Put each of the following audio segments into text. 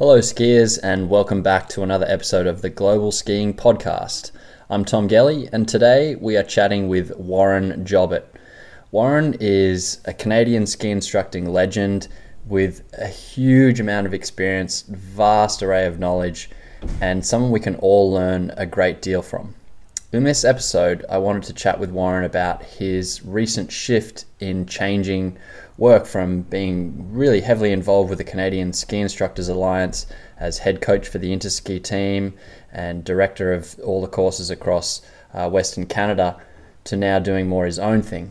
Hello, skiers, and welcome back to another episode of the Global Skiing Podcast. I'm Tom Gellie, and today we are chatting with Warren Jobbitt. Warren is a Canadian ski instructing legend with a huge amount of experience, vast array of knowledge, and someone we can all learn a great deal from. In this episode, I wanted to chat with Warren about his recent shift in changing work from being really heavily involved with the Canadian Ski Instructors Alliance as head coach for the Interski team and director of all the courses across uh, Western Canada to now doing more his own thing.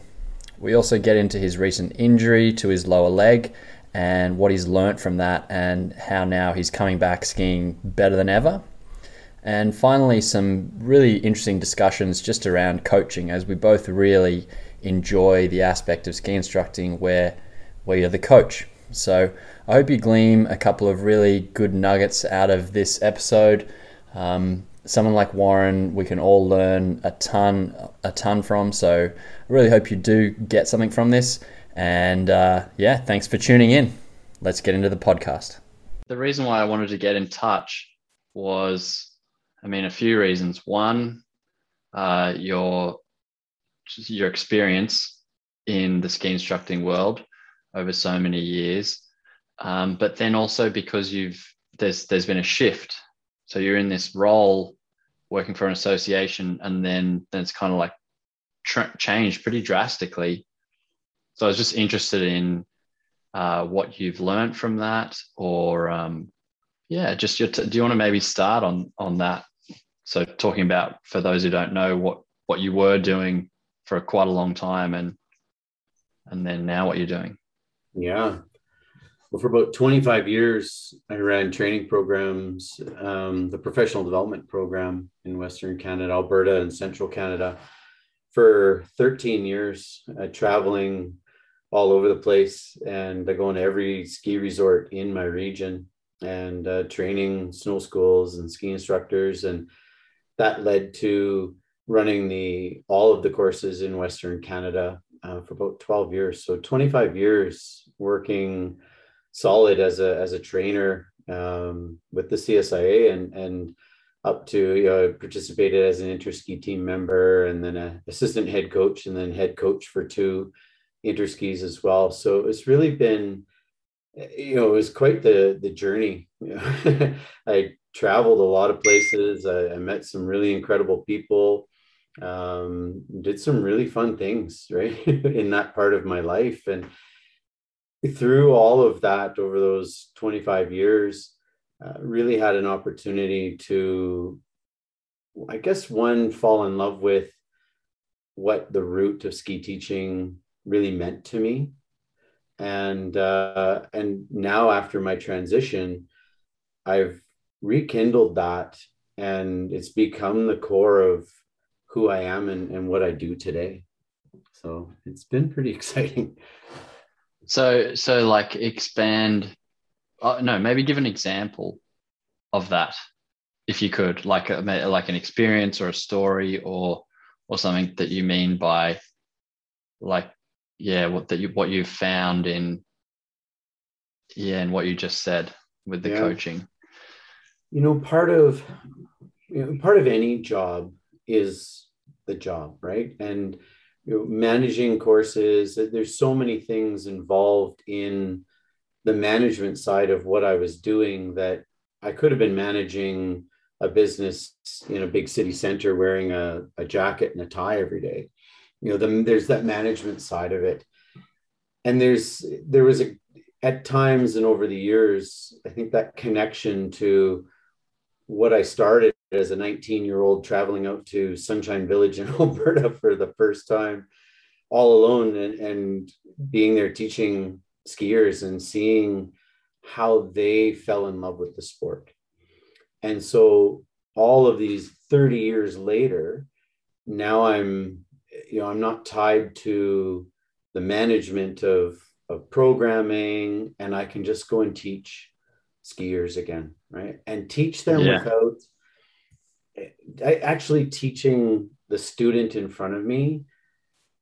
We also get into his recent injury to his lower leg and what he's learnt from that and how now he's coming back skiing better than ever. And finally, some really interesting discussions just around coaching as we both really enjoy the aspect of ski instructing where where you're the coach. So I hope you glean a couple of really good nuggets out of this episode. Um, someone like Warren, we can all learn a ton a ton from. So I really hope you do get something from this. And uh, yeah, thanks for tuning in. Let's get into the podcast. The reason why I wanted to get in touch was, I mean, a few reasons. One, uh, your your experience in the ski instructing world over so many years, um, but then also because you've there's there's been a shift. So you're in this role working for an association, and then then it's kind of like changed pretty drastically. So I was just interested in uh, what you've learned from that, or um, yeah, just your t- do you want to maybe start on on that? So talking about for those who don't know what what you were doing for quite a long time and and then now what you're doing yeah. Well for about 25 years i ran training programs um, the professional development program in western canada alberta and central canada. For 13 years uh, traveling all over the place and uh, going to every ski resort in my region and uh, training snow schools and ski instructors. And that led to running the all of the courses in Western Canada uh, for about 12 years. So 25 years working solid as a as a trainer um, with the CSIA and and up to you know participated as an interski team member and then an assistant head coach and then head coach for two interskis as well. So it's really been you know it was quite the the journey. I traveled a lot of places. I, I met some really incredible people um, did some really fun things right in that part of my life. And through all of that over those 25 years uh, really had an opportunity to i guess one fall in love with what the root of ski teaching really meant to me. And uh, and now after my transition i've rekindled that and it's become the core of who I am and, and what I do today. So it's been pretty exciting. So, so like expand, uh, no, maybe give an example of that, if you could, like a, like an experience or a story or or something that you mean by, like, yeah, what that you what you've found in, yeah, and what you just said with the yeah. coaching. You know, part of you know, part of any job is the job, right? And you know, managing courses, there's so many things involved in the management side of what I was doing that I could have been managing a business in a big city center wearing a, a jacket and a tie every day. You know, the, there's that management side of it. And there's there was a at times and over the years, I think that connection to what I started as a 19 year old traveling out to Sunshine Village in Alberta for the first time, all alone, and, and being there teaching skiers and seeing how they fell in love with the sport. And so, all of these 30 years later, now I'm, you know, I'm not tied to the management of, of programming, and I can just go and teach skiers again, right? And teach them yeah. without actually teaching the student in front of me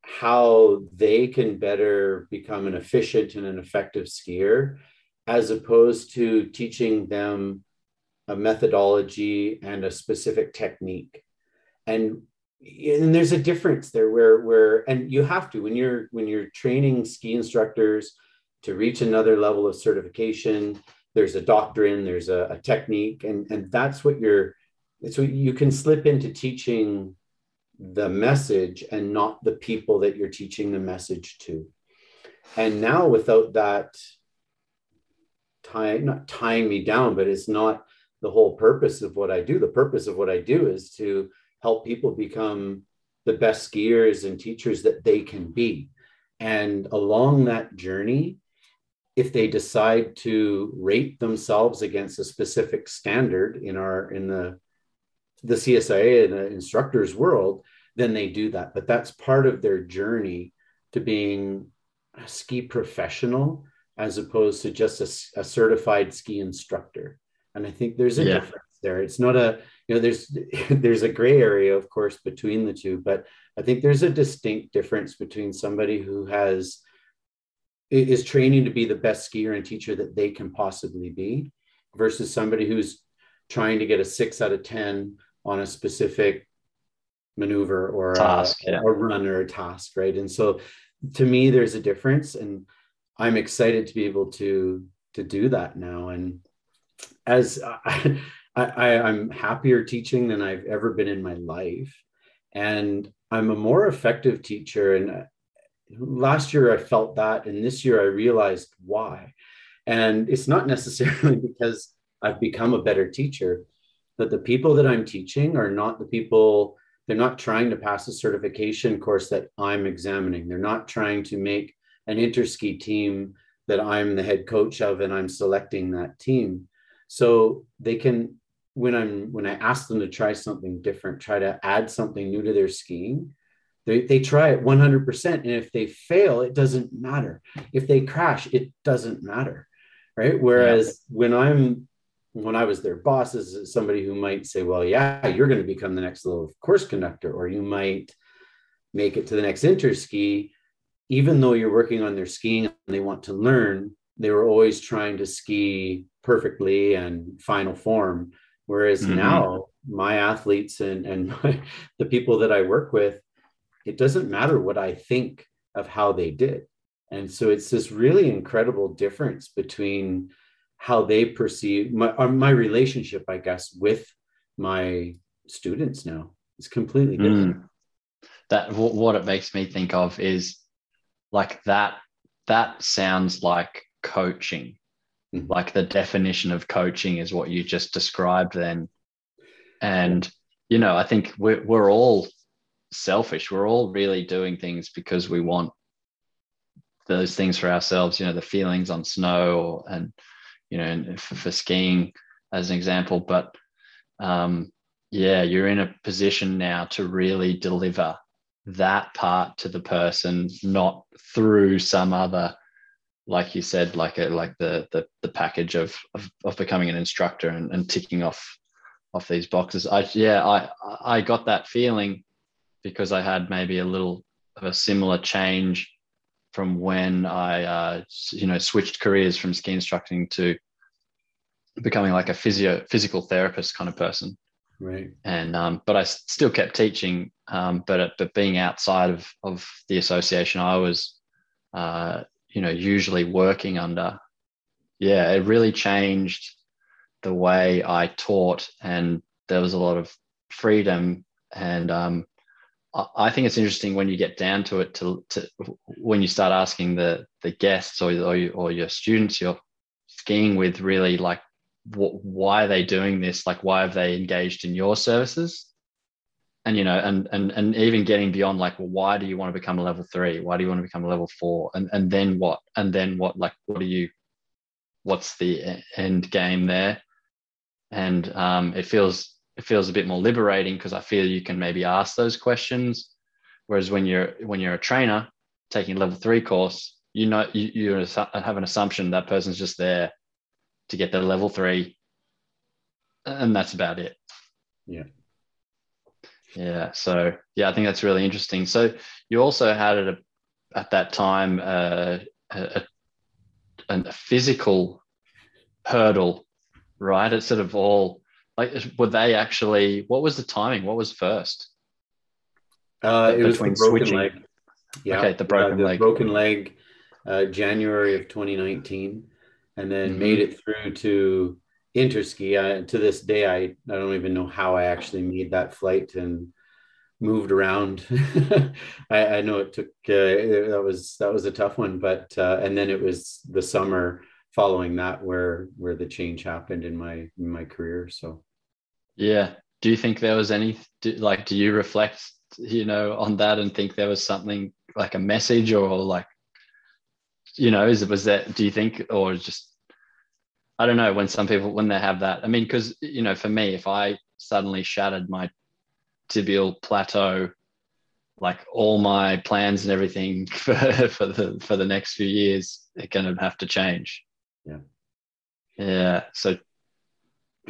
how they can better become an efficient and an effective skier as opposed to teaching them a methodology and a specific technique. And and there's a difference there where where and you have to when you're when you're training ski instructors to reach another level of certification there's a doctrine there's a, a technique and and that's what you're so you can slip into teaching the message and not the people that you're teaching the message to and now without that tie not tying me down but it's not the whole purpose of what i do the purpose of what i do is to help people become the best skiers and teachers that they can be. And along that journey, if they decide to rate themselves against a specific standard in our in the the CSIA and the instructors world, then they do that. But that's part of their journey to being a ski professional as opposed to just a, a certified ski instructor. And I think there's a yeah. difference there. It's not a you know there's there's a gray area of course between the two but i think there's a distinct difference between somebody who has is training to be the best skier and teacher that they can possibly be versus somebody who's trying to get a 6 out of 10 on a specific maneuver or task, a, yeah. a run or a task right and so to me there's a difference and i'm excited to be able to to do that now and as I, I, am happier teaching than I've ever been in my life. And I'm a more effective teacher. And uh, last year I felt that. And this year I realized why. And it's not necessarily because I've become a better teacher, but the people that I'm teaching are not the people, they're not trying to pass a certification course that I'm examining. They're not trying to make an interski team that I'm the head coach of and I'm selecting that team. So they can when I'm when I ask them to try something different, try to add something new to their skiing, they, they try it 100%. And if they fail, it doesn't matter. If they crash, it doesn't matter. Right. Whereas yeah. when I'm when I was their boss as somebody who might say, well, yeah, you're going to become the next little course conductor, or you might make it to the next interski, even though you're working on their skiing and they want to learn, they were always trying to ski perfectly and final form Whereas mm-hmm. now, my athletes and, and my, the people that I work with, it doesn't matter what I think of how they did. And so it's this really incredible difference between how they perceive my, my relationship, I guess, with my students now. is completely different. Mm. That what it makes me think of is like that. That sounds like coaching Mm-hmm. like the definition of coaching is what you just described then and you know i think we're, we're all selfish we're all really doing things because we want those things for ourselves you know the feelings on snow or, and you know for, for skiing as an example but um yeah you're in a position now to really deliver that part to the person not through some other like you said, like a like the the, the package of, of, of becoming an instructor and, and ticking off off these boxes. I yeah, I I got that feeling because I had maybe a little of a similar change from when I uh, you know switched careers from ski instructing to becoming like a physio physical therapist kind of person. Right. And um, but I still kept teaching. Um, but but being outside of of the association, I was uh, you know usually working under yeah it really changed the way i taught and there was a lot of freedom and um, I think it's interesting when you get down to it to, to when you start asking the the guests or, or, or your students you're skiing with really like what, why are they doing this? Like why have they engaged in your services? And you know and and and even getting beyond like well why do you want to become a level three? Why do you want to become a level four? And and then what? And then what like what do you what's the end game there? And um, it feels it feels a bit more liberating because i feel you can maybe ask those questions whereas when you're when you're a trainer taking a level three course you know you, you have an assumption that person's just there to get their level three and that's about it yeah yeah. So yeah, I think that's really interesting. So you also had at, a, at that time uh, a, a, a, physical hurdle, right? It's sort of all like were they actually? What was the timing? What was first? Uh, it was the broken switching. leg. Yeah, okay, the broken uh, the leg. Broken leg, uh, January of 2019, and then mm-hmm. made it through to interski. I, to this day, I I don't even know how I actually made that flight and moved around. I, I, know it took uh, that was that was a tough one, but uh, and then it was the summer following that where where the change happened in my in my career. So yeah, do you think there was any like do you reflect you know on that and think there was something like a message or like you know is it was that do you think or just I don't know when some people when they have that I mean because you know for me if I suddenly shattered my tibial plateau like all my plans and everything for, for the for the next few years are going to have to change. Yeah. Yeah. So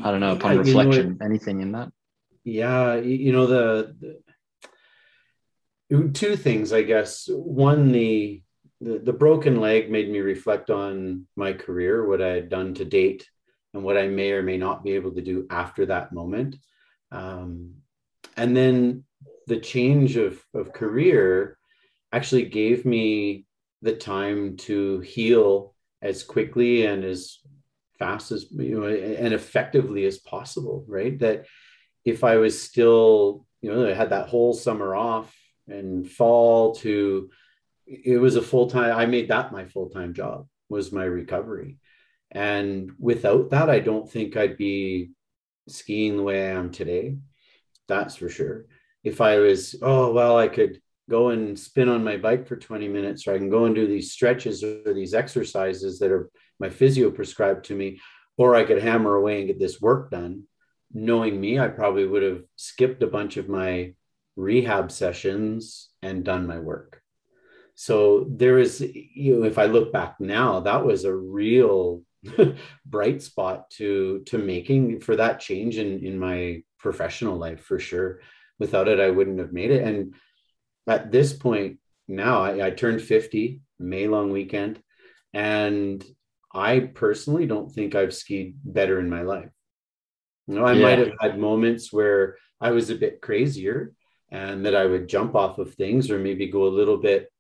i don't know upon yeah, reflection know, anything in that? Yeah you know the, the two things i guess. One the, the the broken leg made me reflect on my career what i had done to date and what i may or may not be able to do after that moment. Um, and then the change of, of career actually gave me the time to heal as quickly and as fast as you know and effectively as possible right? That if i was still you know i had that whole summer off and fall to it was a full-time i made that my full-time job was my recovery. And without that i don't think i'd be skiing the way i am today. That's for sure. If I was, oh, well, I could go and spin on my bike for 20 minutes, or I can go and do these stretches or these exercises that are my physio prescribed to me, or I could hammer away and get this work done. Knowing me, I probably would have skipped a bunch of my rehab sessions and done my work. So there is, you know, if I look back now, that was a real bright spot to to making for that change in in my professional life for sure. Without it, I wouldn't have made it. And at this point now, I, I turned 50 May long weekend, and I personally don't think I've skied better in my life. You know, I yeah. might have had moments where I was a bit crazier and that I would jump off of things or maybe go a little bit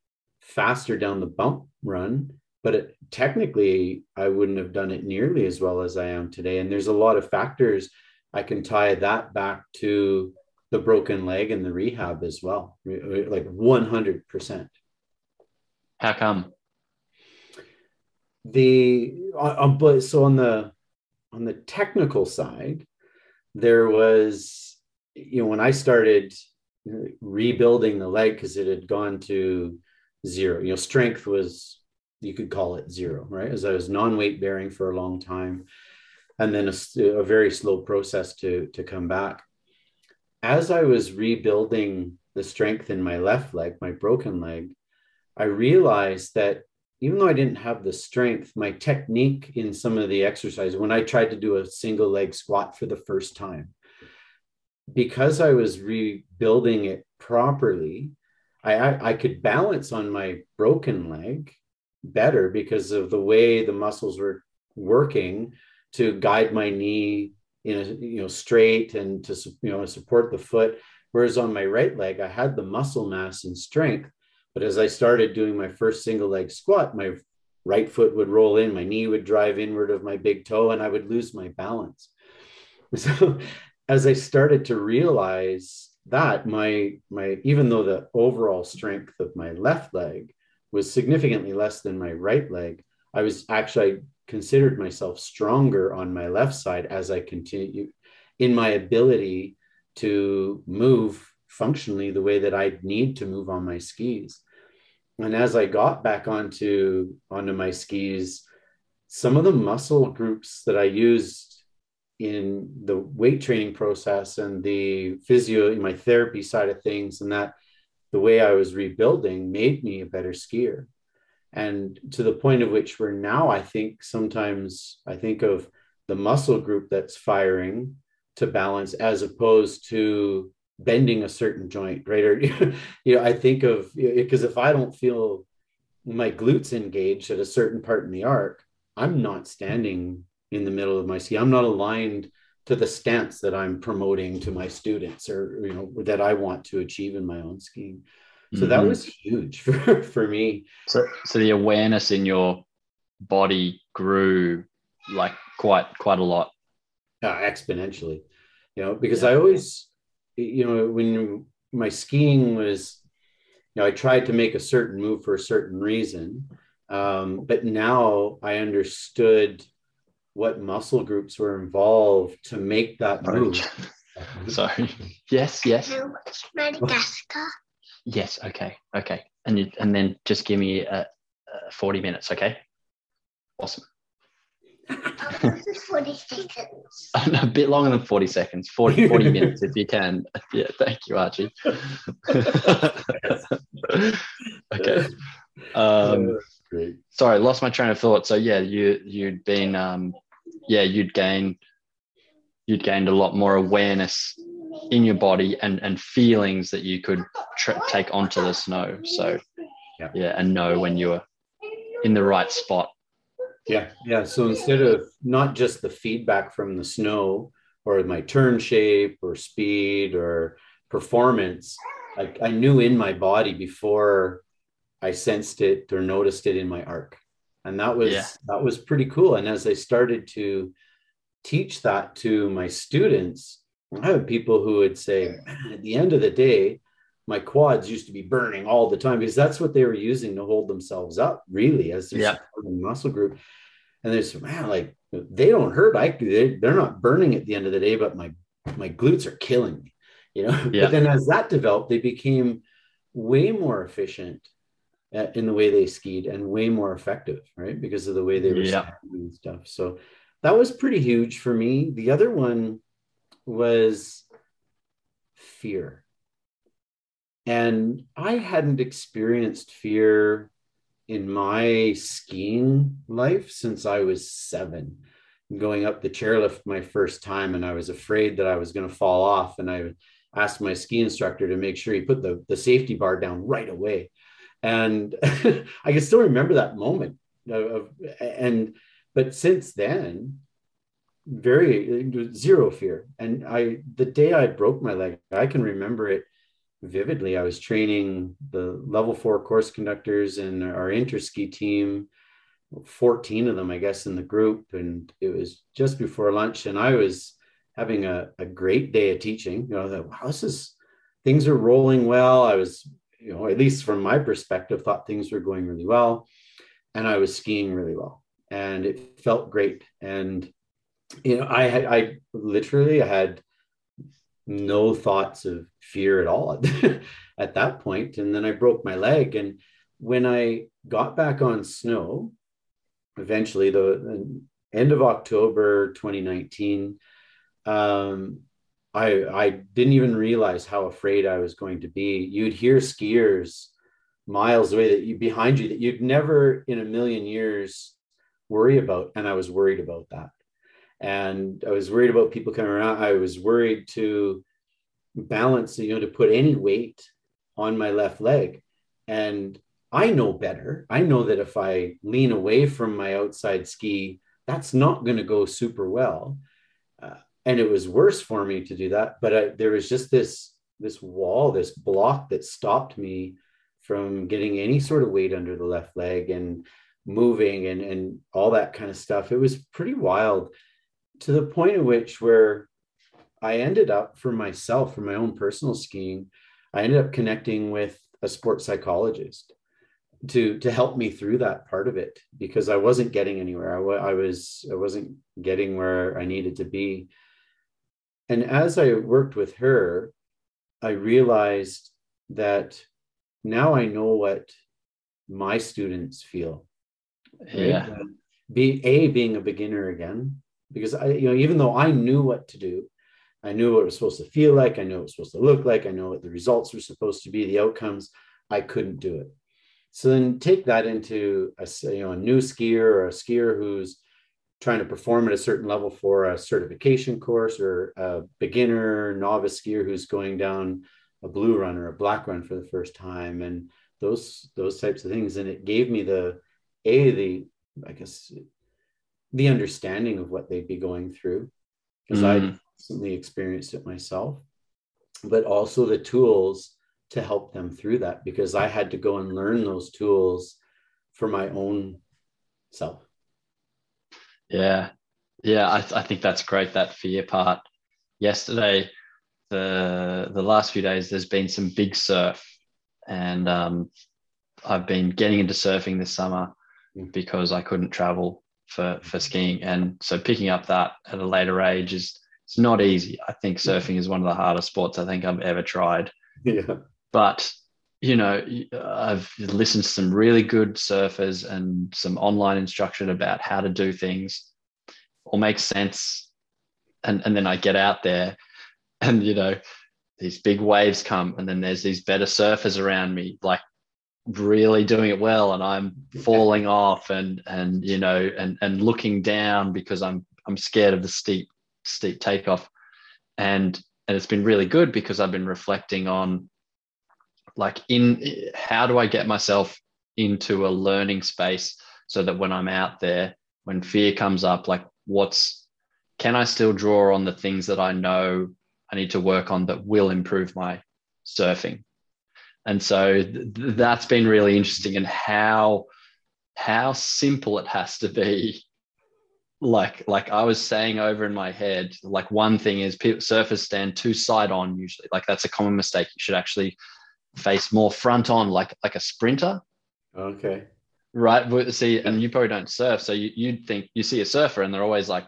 faster down the bump run. But it, technically, I wouldn't have done it nearly as well as I am today. And there's a lot of factors I can tie that back to the broken leg and the rehab as well, like 100%. How come? The on, but so on the on the technical side, there was you know when I started rebuilding the leg because it had gone to zero. You know, strength was you could call it zero, right? As I was non-weight bearing for a long time and then a, a very slow process to to come back as i was rebuilding the strength in my left leg my broken leg i realized that even though i didn't have the strength my technique in some of the exercises when i tried to do a single leg squat for the first time because i was rebuilding it properly I, I, I could balance on my broken leg better because of the way the muscles were working to guide my knee in a you know straight and to you know support the foot. Whereas on my right leg i had the muscle mass and strength but as i started doing my first single leg squat my right foot would roll in my knee would drive inward of my big toe and i would lose my balance so as i started to realize that my my even though the overall strength of my left leg was significantly less than my right leg i was actually considered myself stronger on my left side as I continue in my ability to move functionally the way that I need to move on my skis. And as I got back onto onto my skis, some of the muscle groups that I used in the weight training process and the physio, my therapy side of things, and that the way I was rebuilding made me a better skier. And to the point of which we're now i think sometimes i think of the muscle group that's firing to balance as opposed to bending a certain joint right or you know i think of because if i don't feel my glutes engaged at a certain part in the arc i'm not standing in the middle of my ski. I'm not aligned to the stance that I'm promoting to my students or you know that I want to achieve in my own skiing. So mm-hmm. that was huge for, for me. So so the awareness in your body grew like quite quite a lot. Uh, exponentially, you know, because yeah. I always, you know, when my skiing was, you know, I tried to make a certain move for a certain reason, um, but now I understood what muscle groups were involved to make that move. Sorry. Yes, yes. Madagascar. Yes. Okay. Okay. And you, and then just give me uh, uh, forty minutes. Okay. Awesome. 40 seconds. a bit longer than 40 seconds, 40, 40 minutes if you can. Yeah, thank you, Archie. okay. Um, Great. Sorry, lost my train of thought. So yeah, you you'd been um, yeah you'd gained you'd gained a lot more awareness in your body and and feelings that you could tr- take onto the snow. So yeah. yeah, and know when you were in the right spot yeah, yeah. So instead of not just the feedback from the snow or my turn shape or speed or performance, I, I knew in my body before I sensed it or noticed it in my arc. And that was yeah. that was pretty cool. And as I started to teach that to my students, I had people who would say, at the end of the day, my quads used to be burning all the time because that's what they were using to hold themselves up, really, as their yeah. muscle group. And there's man like they don't hurt. I they, they're not burning at the end of the day but my my glutes are killing me you know? Yeah. but then as that developed they became way more efficient uh, in the way they skied and way more effective right? Because of the way they were yeah. and stuff. So that was pretty huge for me. The other one was fear and i hadn't experienced fear in my skiing life since I was seven, going up the chairlift my first time, and I was afraid that I was going to fall off. And I asked my ski instructor to make sure he put the, the safety bar down right away. And I can still remember that moment. Of, and but since then, very zero fear. And I the day I broke my leg, I can remember it vividly. I was training the level four course conductors and our interski team, 14 of them, I guess, in the group. And it was just before lunch. And I was having a, a great day of teaching. You know, wow, this is things are rolling well. I was, you know, at least from my perspective, thought things were going really well. And I was skiing really well. And it felt great. And you know, I had I literally had no thoughts of fear at all at that point. And then I broke my leg. And when I got back on snow, eventually, the, the end of October 2019, um, I, I didn't even realize how afraid I was going to be. You'd hear skiers miles away that you behind you that you'd never in a million years worry about. And I was worried about that and I was worried about people coming around. I was worried to balance, you know, to put any weight on my left leg. And I know better. I know that if I lean away from my outside ski, that's not going to go super well. Uh, and it was worse for me to do that. But I, there was just this this wall, this block that stopped me from getting any sort of weight under the left leg and moving and and all that kind of stuff. It was pretty wild to the point at which where I ended up for myself, for my own personal skiing, I ended up connecting with a sports psychologist to to help me through that part of it because I wasn't getting anywhere. I, w- I was I wasn't getting where I needed to be. And as I worked with her, I realized that now I know what my students feel. Yeah. Be a being a beginner again, because I, you know, even though I knew what to do, I knew what it was supposed to feel like, I knew what it was supposed to look like, I know what the results were supposed to be, the outcomes, I couldn't do it. So then take that into a, you know, a new skier or a skier who's trying to perform at a certain level for a certification course or a beginner novice skier who's going down a blue run or a black run for the first time and those those types of things and it gave me the a the i guess the understanding of what they'd be going through because Mm. I recently experienced it myself, but also the tools to help them through that because I had to go and learn those tools for my own self. Yeah. Yeah. I, I think that's great. That fear part. Yesterday, the the last few days, there's been some big surf, and um, I've been getting into surfing this summer Mm. because I couldn't travel for for skiing, and so picking up that at a later age is it's not easy. I think surfing is one of the hardest sports I think I've ever tried. Yeah. but you know i've listened to some really good surfers and some online instruction about how to do things all makes sense and and then i get out there and you know these big waves come and then there's these better surfers around me like really doing it well and i'm falling off and and you know and and looking down because i'm i'm scared of the steep steep takeoff. And and it's been really good because i've been reflecting on like in how do i get myself into a learning space so that when i'm out there when fear comes up like what's can i still draw on the things that i know i need to work on that will improve my surfing and so th- that's been really interesting and how how simple it has to be. Like like i was saying over in my head like one thing is people surfers stand two side on usually. Like that's a common mistake. You should actually face more front on like like a sprinter. Okay. right? But see and you probably don't surf so you, you'd think you see a surfer and they're always like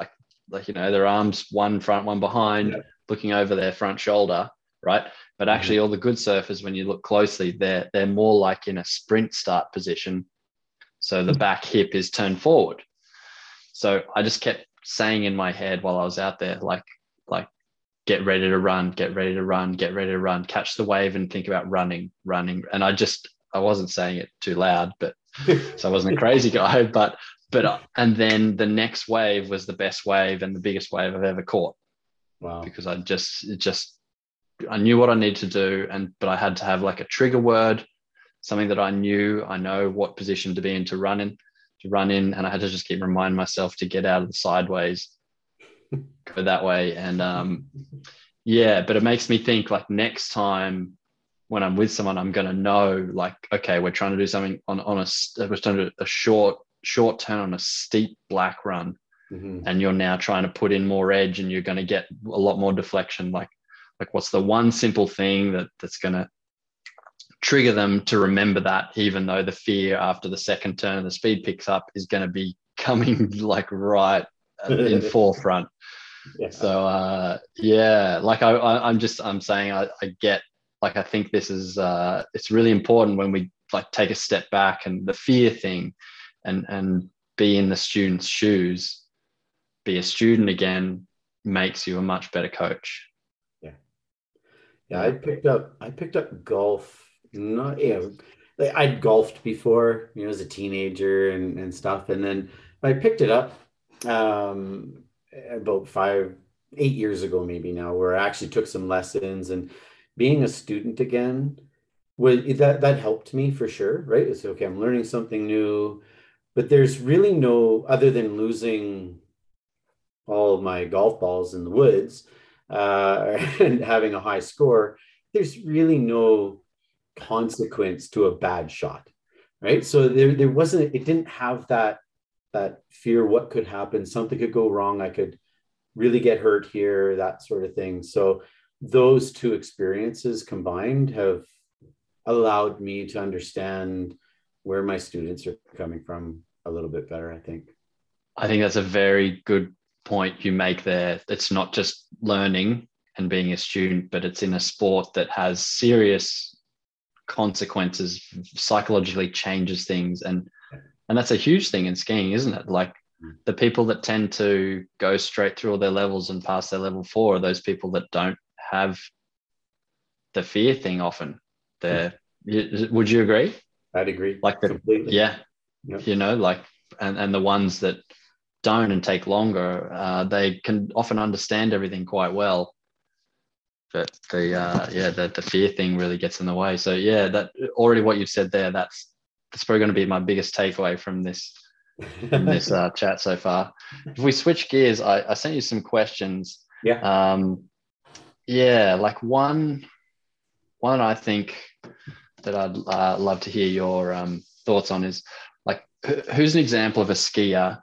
like like you know their arms one front one behind Yeah. looking over their front shoulder right but Mhm. actually all the good surfers when you look closely they're they're more like in a sprint start position. So the back hip is turned forward. So i just kept saying in my head while i was out there like like get ready to run get ready to run get ready to run catch the wave and think about running running. And i just i wasn't saying it too loud but so I wasn't a crazy guy, but but and then the next wave was the best wave and the biggest wave I've ever caught. Wow. because I just just I knew what I needed to do and but I had to have like a trigger word, something that I knew I know what position to be in to run in to run in, and I had to just keep reminding myself to get out of the sideways, go that way, and um yeah, but it makes me think like next time when I'm with someone, I'm going to know like, okay, we're trying to do something on, on a, we're trying to do a short, short turn on a steep black run. Mhm. And you're now trying to put in more edge and you're going to get a lot more deflection. Like, like what's the one simple thing that that's going to trigger them to remember that even though the fear after the second turn of the speed picks up is going to be coming like right in forefront? Yeah. so uh yeah like I, I i'm just i'm saying I, I get like i think this is uh it's really important when we like take a step back and the fear thing and and be in the student's shoes. Be a student again makes you a much better coach Yeah, I picked up I picked up golf. Not yeah, like I'd golfed before, you know, as a teenager and, and stuff. And then I picked it up um about five, eight years ago, maybe now, where I actually took some lessons and being a student again was that that helped me for sure, right? It's okay, I'm learning something new, but there's really no other than losing all of my golf balls in the woods uh, and having a high score, there's really no consequence to a bad shot, right? So there, there wasn't. It didn't have that that fear. What could happen? Something could go wrong. I could really get hurt here. That sort of thing. So those two experiences combined have allowed me to understand where my students are coming from a little bit better. I think. i think that's a very good point you make there it's not just learning and being a student but it's in a sport that has serious consequences psychologically changes things and and that's a huge thing in skiing isn't it like the people that tend to go straight through all their levels and pass their level four are those people that don't have the fear thing often they're would you agree I'd agree. like the completely. yeah Yep. you know like and and the ones that don't and take longer uh, they can often understand everything quite well but the uh yeah the, the fear thing really gets in the way so yeah that already what you've said there that's that's probably going to be my biggest takeaway from this in this uh, chat so far. If we switch gears, I, I sent you some questions. Yeah. Um, yeah, like one, one I think that I'd uh, love to hear your um, thoughts on is like, who's an example of a skier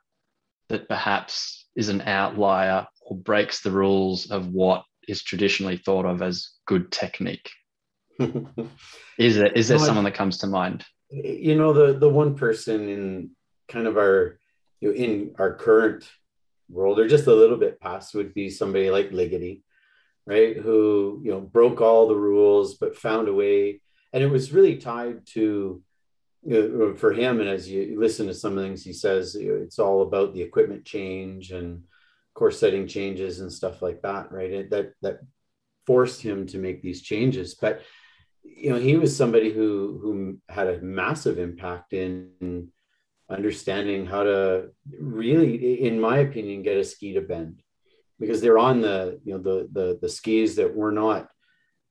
that perhaps is an outlier or breaks the rules of what is traditionally thought of as good technique? is there is there no, someone that comes to mind? You know, the the one person in kind of our you know, in our current world or just a little bit past would be somebody like Ligety, right? Who you know broke all the rules but found a way, and it was really tied to Uh, for him. And as you listen to some of the things he says, it's all about the equipment change and course setting changes and stuff like that, right? It, that that forced him to make these changes, but you know he was somebody who who had a massive impact in understanding how to really in my opinion get a ski to bend because they're on the you know the the the skis that were not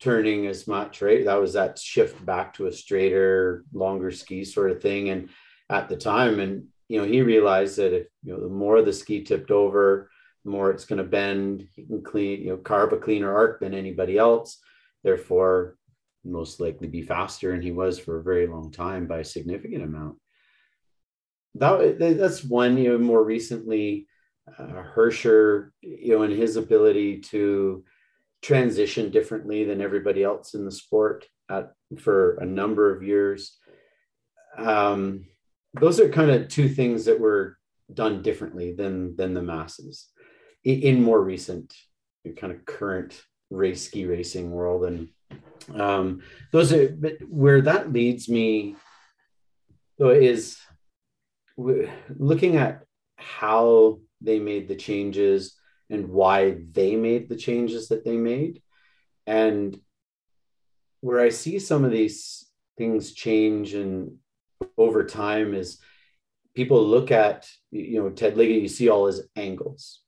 turning as much right that was that shift back to a straighter longer ski sort of thing. And at the time and you know he realized that if you know the more the ski tipped over the more it's going to bend. He can clean you know carve a cleaner arc than anybody else. Therefore most likely be faster and he was for a very long time by a significant amount. That that's one you know more recently uh, Hirscher you know and his ability to transition differently than everybody else in the sport at, for a number of years. Um, those are kind of two things that were done differently than than the masses in, in more recent kind of current race ski racing world. And um, those are but where that leads me though is looking at how they made the changes and why they made the changes that they made. And where i see some of these things change and over time is people look at you know ted ligety you see all his angles.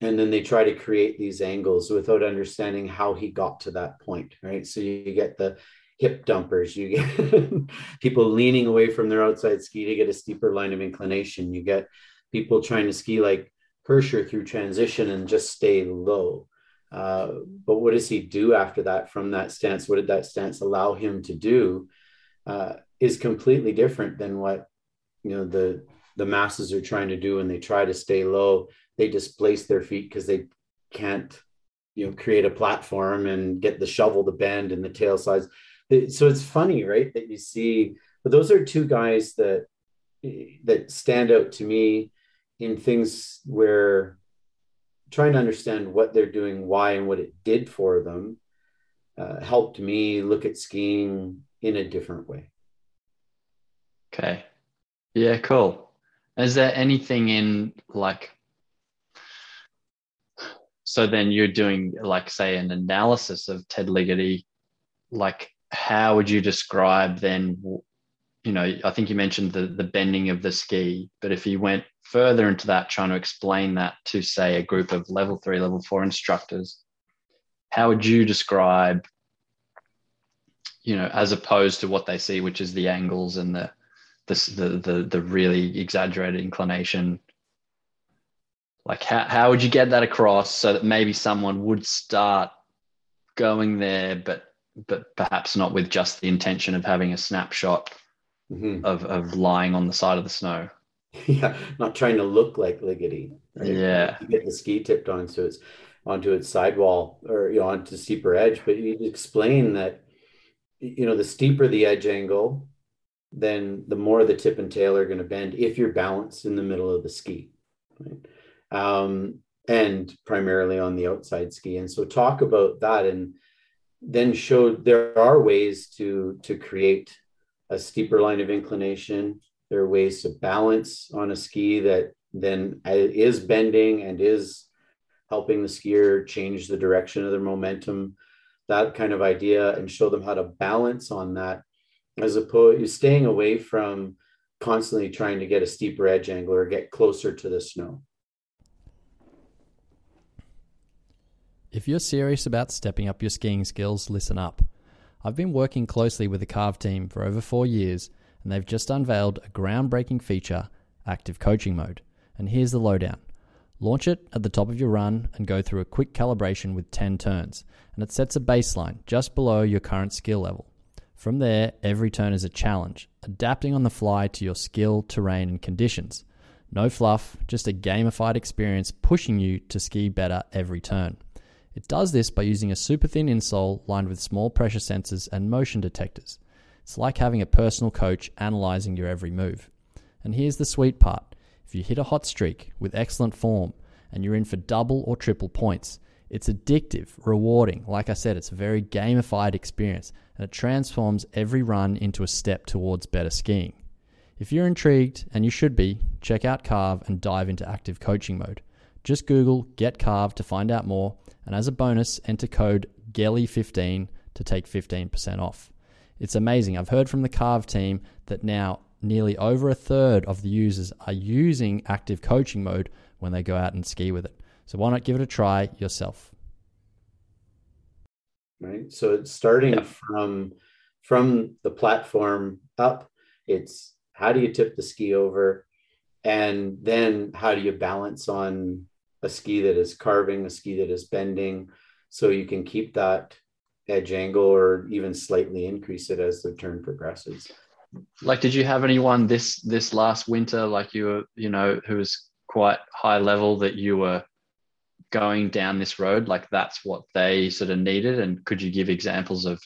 And then they try to create these angles without understanding how he got to that point right? So you get the hip dumpers you get people leaning away from their outside ski to get a steeper line of inclination. You get people trying to ski like Hirscher through transition and just stay low. Uh, but what does he do after that from that stance? What did that stance allow him to do uh, is completely different than what you know the the masses are trying to do and they try to stay low. They displace their feet because they can't you know create a platform and get the shovel to bend and the tail size so it's funny right that you see but those are two guys that that stand out to me in things where trying to understand what they're doing why and what it did for them uh, helped me look at skiing in a different way. Okay. Yeah cool. Is there anything in like so then you're doing like say an analysis of ted ligety like how would you describe then you know i think you mentioned the the bending of the ski but if you went further into that trying to explain that to say a group of level 3 level 4 instructors how would you describe you know as opposed to what they see which is the angles and the the the the, really exaggerated inclination like how, how would you get that across so that maybe someone would start going there but but perhaps not with just the intention of having a snapshot mm-hmm. of, of lying on the side of the snow yeah not trying to look like ligety right? yeah you get the ski tipped on so its onto its sidewall or you know onto steeper edge but you explain that you know the steeper the edge angle then the more the tip and tail are going to bend if you're balanced in the middle of the ski right? um, and primarily on the outside ski. And so talk about that and then show there are ways to to create a steeper line of inclination. There are ways to balance on a ski that then is bending and is helping the skier change the direction of their momentum, that kind of idea, and show them how to balance on that as opposed to staying away from constantly trying to get a steeper edge angle or get closer to the snow. If you're serious about stepping up your skiing skills, listen up. I've been working closely with the Carv team for over four years, and they've just unveiled a groundbreaking feature active coaching mode. And here's the lowdown. Launch it at the top of your run and go through a quick calibration with 10 turns, and it sets a baseline just below your current skill level. From there, every turn is a challenge, adapting on the fly to your skill, terrain, and conditions. No fluff, just a gamified experience pushing you to ski better every turn. It does this by using a super thin insole lined with small pressure sensors and motion detectors. It's like having a personal coach analyzing your every move. And here's the sweet part if you hit a hot streak with excellent form and you're in for double or triple points, it's addictive, rewarding. Like I said, it's a very gamified experience and it transforms every run into a step towards better skiing. If you're intrigued, and you should be, check out Carv and dive into active coaching mode. Just Google Get Carv to find out more, and as a bonus, enter code GELLIE15 to take 15% off. It's amazing. I've heard from the Carv team that now nearly over a third of the users are using active coaching mode when they go out and ski with it. So why not give it a try yourself? Right. So it's starting from from the platform up. It's how do you tip the ski over, and then how do you balance on a ski that is carving, a ski that is bending, so you can keep that edge angle or even slightly increase it as the turn progresses. Like, did you have anyone this this last winter, like you were, you know, who was quite high level that you were going down this road? Like that's what they sort of needed? And could you give examples of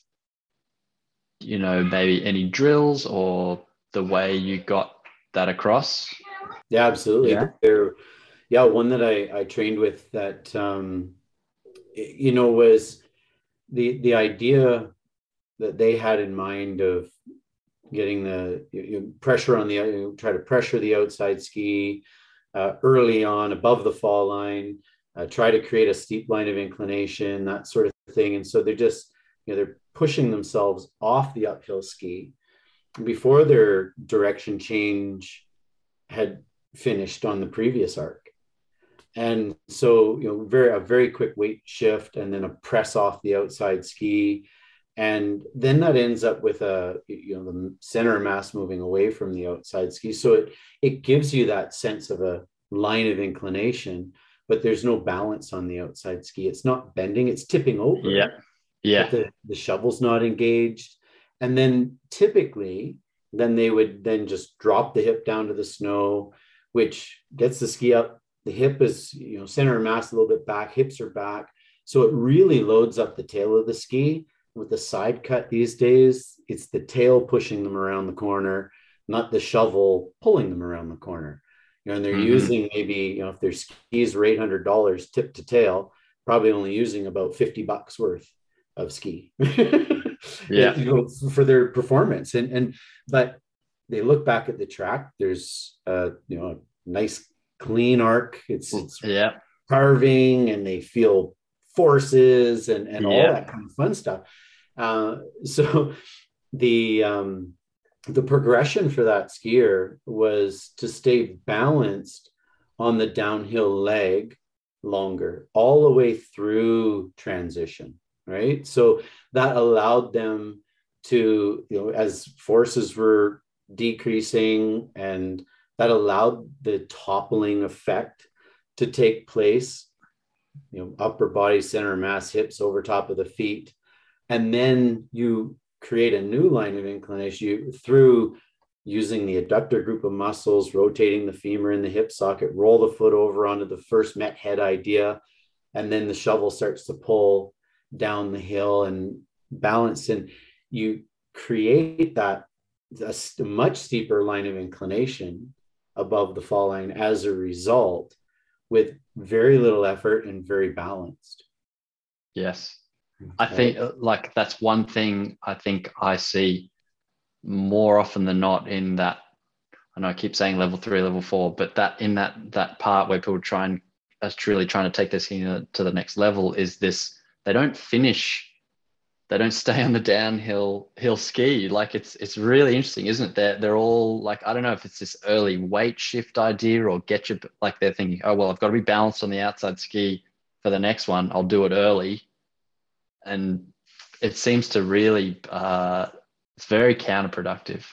you know maybe any drills or the way you got that across? Yeah absolutely. Yeah, there, yeah one that i i trained with that um you know was the the idea that they had in mind of getting the you know, pressure on the you try to pressure the outside ski uh, early on above the fall line uh, try to create a steep line of inclination, that sort of thing. And so they're just, you know, they're pushing themselves off the uphill ski before their direction change had finished on the previous arc. And so, you know, very a very quick weight shift and then a press off the outside ski. And then that ends up with a you know the center mass moving away from the outside ski. So it it gives you that sense of a line of inclination but there's no balance on the outside ski. It's not bending, it's tipping over. Yeah. Yeah. The, the shovel's not engaged. And then typically, then they would then just drop the hip down to the snow, which gets the ski up. The hip is, you know, center of mass a little bit back, hips are back. So it really loads up the tail of the ski. With the side cut these days, it's the tail pushing them around the corner, not the shovel pulling them around the corner know, and they're mm-hmm. using maybe, you know, if their skis are $800 tip to tail, probably only using about 50 bucks worth of ski. yeah. You know, for their performance. And, and, but they look back at the track, there's a, you know, a nice clean arc. It's, it's yeah. carving and they feel forces and, and all that kind of fun stuff. Uh, so the, um, the progression for that skier was to stay balanced on the downhill leg longer all the way through transition right so that allowed them to you know as forces were decreasing and that allowed the toppling effect to take place you know upper body center mass hips over top of the feet and then you create a new line of inclination you, through using the adductor group of muscles, rotating the femur in the hip socket, roll the foot over onto the first met head idea, and then the shovel starts to pull down the hill and balance. And you create that a much steeper line of inclination above the fall line as a result with very little effort and very balanced. Yes. I think uh, like that's one thing I think I see more often than not in that. I know I keep saying level three, level four, but that in that that part where people try and are truly trying to take this to the next level is this they don't finish they don't stay on the downhill hill ski. Like it's it's really interesting isn't it? They're, they're all like i don't know if it's this early weight shift idea or get you like they're thinking oh well i've got to be balanced on the outside ski for the next one. I'll do it early. And it seems to really uh, it's very counterproductive.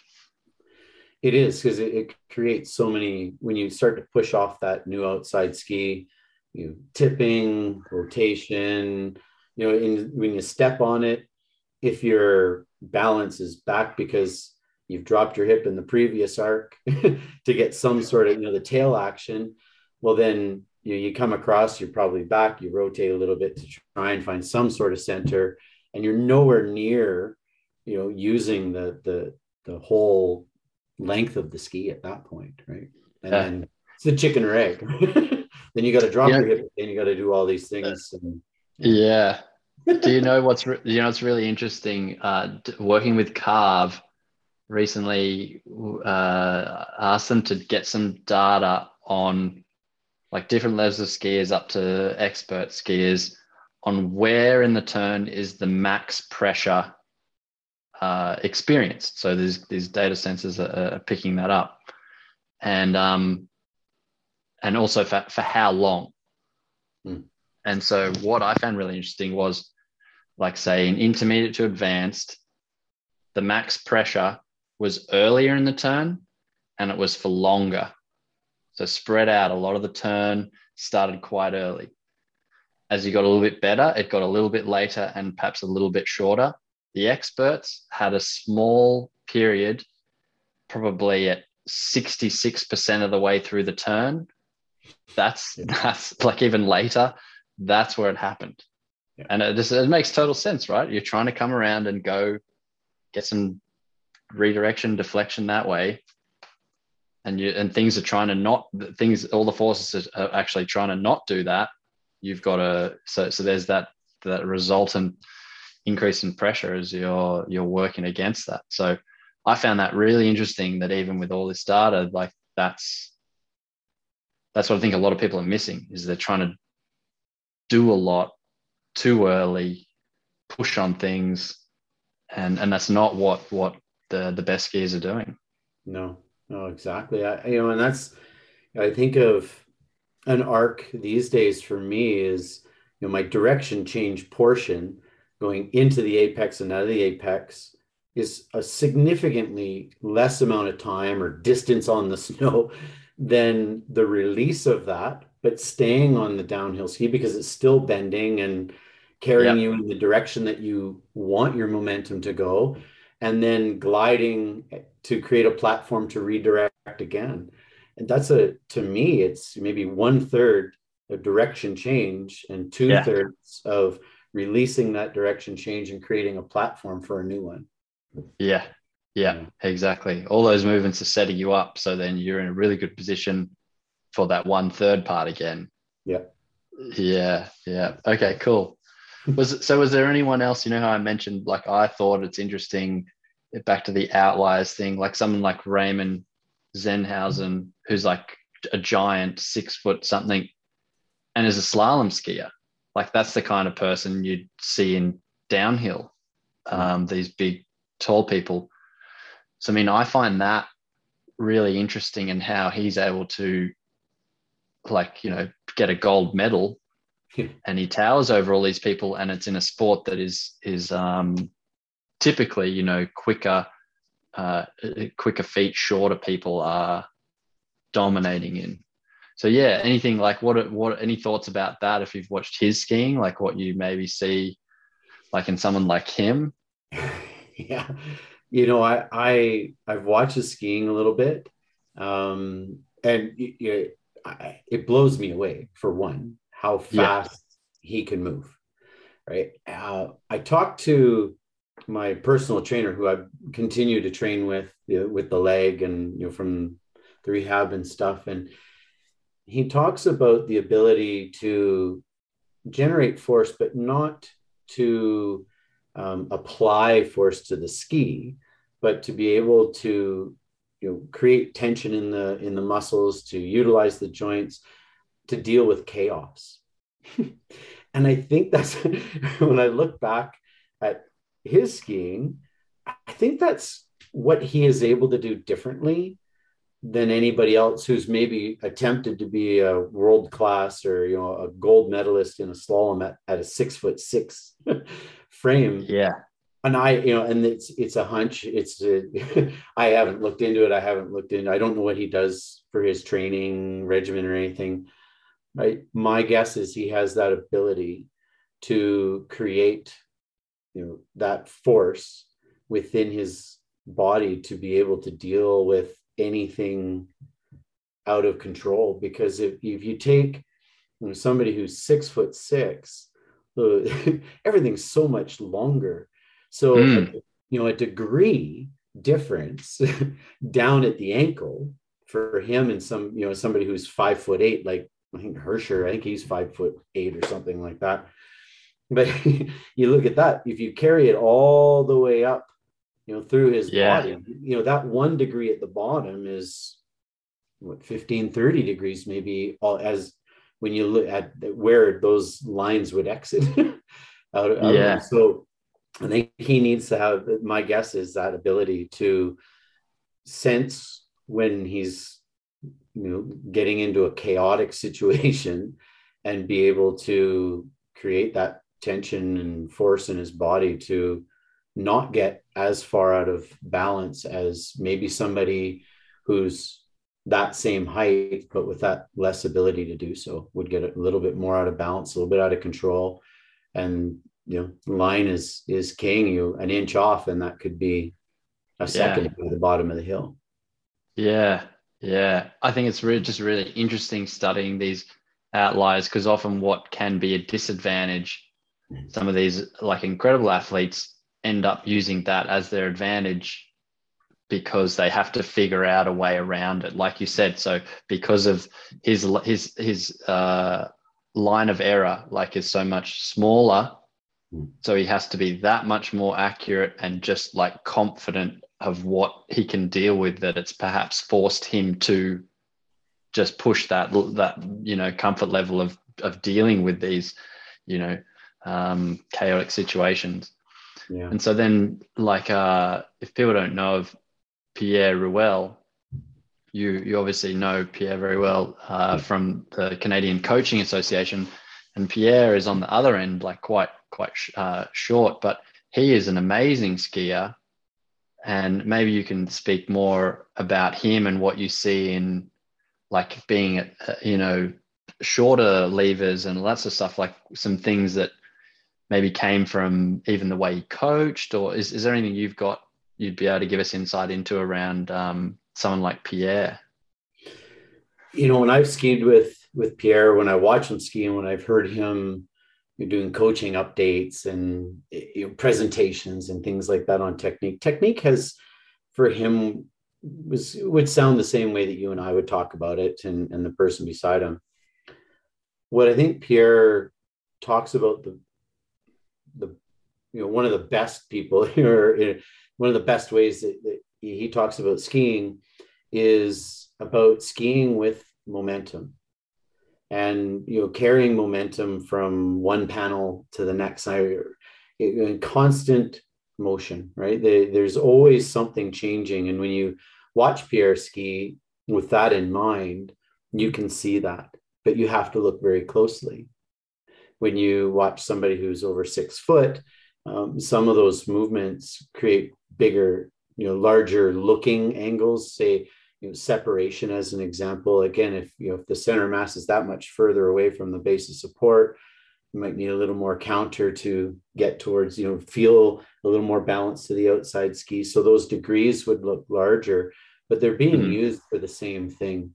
It is because it, it creates so many when you start to push off that new outside ski, you tipping, rotation, you know, in, when you step on it, if your balance is back because you've dropped your hip in the previous arc to get some sort of, you know, the tail action, well, then you, you come across, you're probably back, you rotate a little bit to try and find some sort of center, and you're nowhere near, you know, using the the the whole length of the ski at that point, right? And Yeah. then it's the chicken or egg. then you got to drop Yeah. your hip, and you got to do all these things. And, Yeah. Do you know what's re- you know what's really interesting? Uh, working with Carv recently, uh, asked them to get some data on like different levels of skiers up to expert skiers on where in the turn is the max pressure uh, experienced. So these these data sensors are, are picking that up, and um, and also for, for how long. Hmm. And so what I found really interesting was, like say in intermediate to advanced, the max pressure was earlier in the turn, and it was for longer. So spread out. A lot of the turn started quite early. As you got a little bit better, it got a little bit later and perhaps a little bit shorter. The experts had a small period, probably at 66% of the way through the turn. That's that's like even later, that's where it happened. Yeah. And uh, it just it makes total sense, right? You're trying to come around and go get some redirection, deflection that way. And you and things are trying to not things all the forces are actually trying to not do that. You've got to so so there's that that resultant increase in pressure as you're you're working against that. So I found that really interesting that even with all this data, like that's that's what I think a lot of people are missing is they're trying to do a lot too early, push on things, and and that's not what what the the best skiers are doing. No, no, exactly. I, you know, and that's, I think of an arc these days for me is, you know, my direction change portion going into the apex and out of the apex is a significantly less amount of time or distance on the snow than the release of that, but staying on the downhill ski because it's still bending and carrying Yep. you in the direction that you want your momentum to go and then gliding to create a platform to redirect again. And that's a, to me, it's maybe one third of direction change and two Yeah. thirds of releasing that direction change and creating a platform for a new one. Yeah, yeah, exactly. All those movements are setting you up, so then you're in a really good position for that one third part again. Yeah. Yeah, yeah. Okay, cool. Was so? Was there anyone else? You know how I mentioned, like I thought it's interesting. Back to the outliers thing, like someone like Raymond Zenhäusern, who's like a giant, six foot something, and is a slalom skier. Like that's the kind of person you'd see in downhill. Um, these big, tall people. So I mean, I find that really interesting in how he's able to, like, you know, get a gold medal Yeah. and he towers over all these people and it's in a sport that is is um, typically you know quicker uh, quicker feet shorter people are dominating in so yeah anything like what what any thoughts about that if you've watched his skiing like what you maybe see like in someone like him yeah. You know, I, I, I've watched his skiing a little bit. Um, and y- y- I, it blows me away for one, how Yeah. fast he can move. Right. Uh, I talked to my personal trainer who I continue to train with, you know, with the leg and, you know, from the rehab and stuff. And he talks about the ability to generate force, but not to um, apply force to the ski, but to be able to you know create tension in the in the muscles, to utilize the joints, to deal with chaos. and I think that's when I look back at his skiing, I think that's what he is able to do differently than anybody else who's maybe attempted to be a world class or you know a gold medalist in a slalom at, at a six foot six frame yeah and I, you know, and it's it's a hunch. It's I haven't looked into it. I haven't looked into. I don't know what he does for his training regimen or anything. My guess is he has that ability to create, you know, that force within his body to be able to deal with anything out of control. Because if if you take you know, somebody who's six foot six, everything's so much longer so, Mm. you know, a degree difference down at the ankle for him and some, you know, somebody who's five foot eight, like I think Hirscher, I think he's five foot eight or something like that. But you look at that, if you carry it all the way up, you know, through his Yeah. body, you know, that one degree at the bottom is what 15, 30 degrees, maybe all as when you look at where those lines would exit out, of- out Yeah. So I think he needs to have my guess is that ability to sense when he's you know getting into a chaotic situation and be able to create that tension and force in his body to not get as far out of balance as maybe somebody who's that same height but with that less ability to do so would get a little bit more out of balance a little bit out of control and you know line is is king you an inch off and that could be a second at the bottom of the hill Yeah, yeah. I think it's really just really interesting studying these outliers because often what can be a disadvantage, some of these like incredible athletes end up using that as their advantage because they have to figure out a way around it. Like you said, so because of his his his uh, line of error, like is so much smaller. So he has to be that much more accurate and just like confident of what he can deal with that it's perhaps forced him to just push that that you know comfort level of of dealing with these you know um, chaotic situations. Yeah. And so then like uh if people don't know of pierre ruel you you obviously know pierre very well uh, from the canadian coaching association. And pierre is on the other end like quite quite uh, short but he is an amazing skier. And maybe you can speak more about him and what you see in like being uh, you know shorter levers and lots of stuff like some things that maybe came from even the way he coached or is, is there anything you've got you'd be able to give us insight into around um, someone like pierre? You know when i've skied with with pierre when i watch him ski and when i've heard him doing coaching updates and you know, presentations and things like that on technique. Technique has for him was would sound the same way that you and i would talk about it and, and the person beside him. What i think pierre talks about the the you know one of the best people or uh, one of the best ways that, that he talks about skiing is about skiing with momentum and you know carrying momentum from one panel to the next. I, in constant motion right? They, there's always something changing and when you watch pierre ski with that in mind you can see that but you have to look very closely. When you watch somebody who's over six foot um, some of those movements create bigger you know larger looking angles. Say you know, separation as an example. Again if you know if the center mass is that much further away from the base of support you might need a little more counter to get towards you know feel a little more balance to the outside ski. So those degrees would look larger but they're being Mhm. used for the same thing.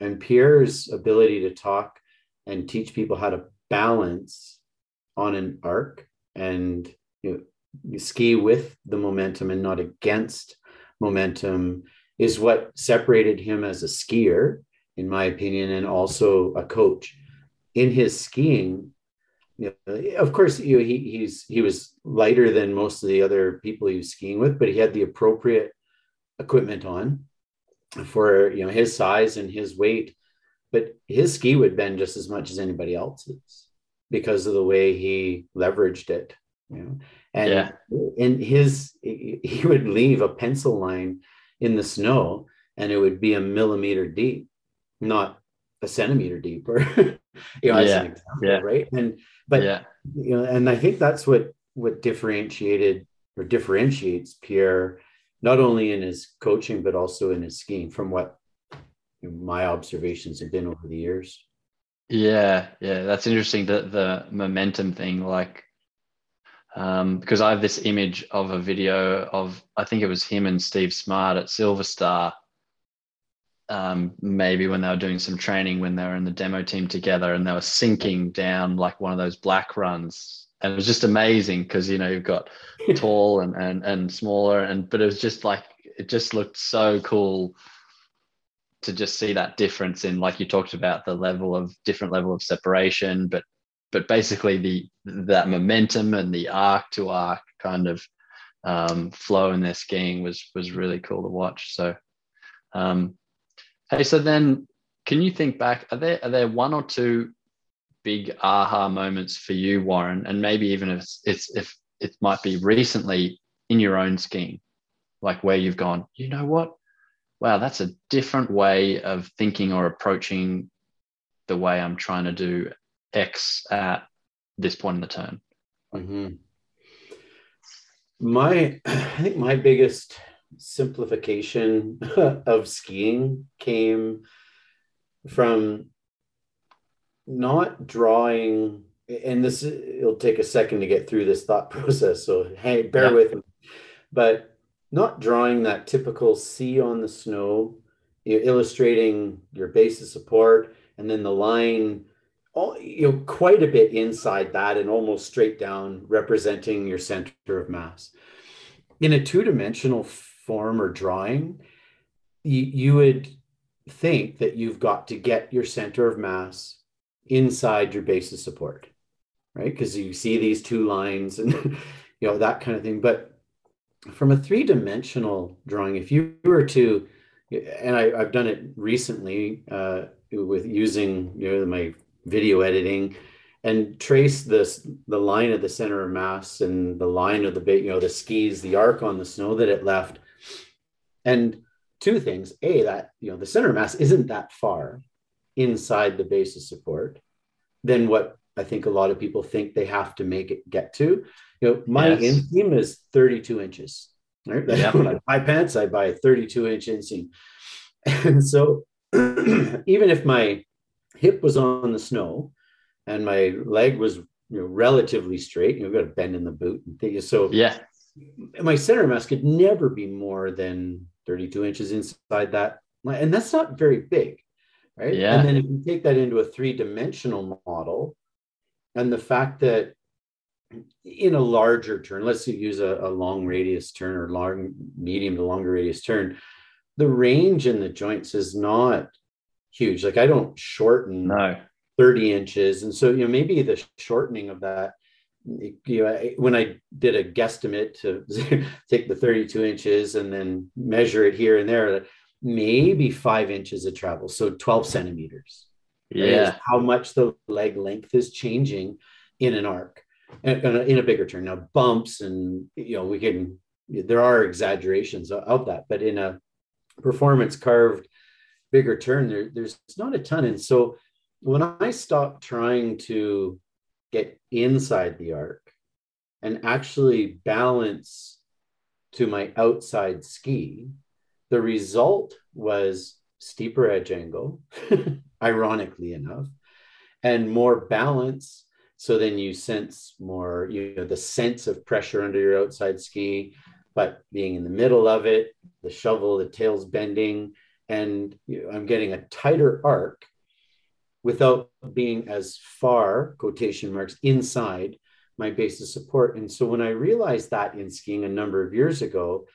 And pierre's ability to talk and teach people how to balance on an arc and you know you ski with the momentum and not against momentum is what separated him as a skier in my opinion and also a coach. In his skiing you know, of course you know, he, he's he was lighter than most of the other people he was skiing with but he had the appropriate equipment on for you know his size and his weight. But his ski would bend just as much as anybody else's because of the way he leveraged it you know. And Yeah. in his he would leave a pencil line in the snow and it would be a millimeter deep not a centimeter deep or you know as Yeah. an example Yeah. right and but yeah you know and i think that's what what differentiated or differentiates Pierre not only in his coaching but also in his skiing from what my observations have been over the years. Yeah, yeah, that's interesting. The the momentum thing, like, um, because I have this image of a video of I think it was him and Steve Smart at Silver Star. Um, maybe when they were doing some training when they were in the demo team together and they were sinking down like one of those black runs and it was just amazing because you know you've got tall and, and and smaller and but it was just like it just looked so cool to just see that difference in like you talked about the level of different level of separation but but basically the that momentum and the arc to arc kind of um, flow in their skiing was was really cool to watch. So um, hey so then can you think back are there are there one or two big aha moments for you warren? And maybe even if it's, if it might be recently in your own skiing like where you've gone you know what? Wow, that's a different way of thinking or approaching the way I'm trying to do X at this point in the turn? Mm-hmm. My, I think my biggest simplification of skiing came from not drawing and this it'll take a second to get through this thought process so hey bear yeah. with me but not drawing that typical C on the snow, illustrating your base of support, and then the line, all, you know, quite a bit inside that and almost straight down, representing your center of mass. In a two-dimensional form or drawing, you, you would think that you've got to get your center of mass inside your base of support, right? Because you see these two lines and you know that kind of thing. But from a three dimensional drawing, if you were to, and I, have done it recently uh, with using you know my video editing, and trace this the line of the center of mass and the line of the bit, you know, the skis, the arc on the snow that it left, and two things: a that you know the center of mass isn't that far inside the base of support than what I think a lot of people think they have to make it get to. You know, my yes. inseam is 32 inches. Right. Yep. when I buy pants, I buy 32 inch inseam. And so even if my hip was on the snow and my leg was you know, relatively straight, You've got a bend in the boot and things. So yeah, my center mass could never be more than 32 inches inside that. And that's not very big. Right. Yeah. And then if you take that into a three dimensional model, and the fact that in a larger turn, let's use a, a, long radius turn or long, medium to longer radius turn, the range in the joints is not huge. Like I don't shorten no. 30 inches. And so, you know, maybe the shortening of that, you know, when I did a guesstimate to take the 32 inches and then measure it here and there, maybe five inches of travel. So 12 centimeters. Yeah. How much the leg length is changing in an arc uh, in a bigger turn. Now bumps and you know we can there are exaggerations of that, but in a performance carved bigger turn, there, there's not a ton. And so when I stopped trying to get inside the arc and actually balance to my outside ski, the result was steeper edge angle, ironically enough, and more balance so then you sense more, you know, the sense of pressure under your outside ski, but being in the middle of it, the shovel, the tail's bending, and you know, I'm getting a tighter arc without being as far, quotation marks, inside my base of support. And so when I realized that in skiing a number of years ago,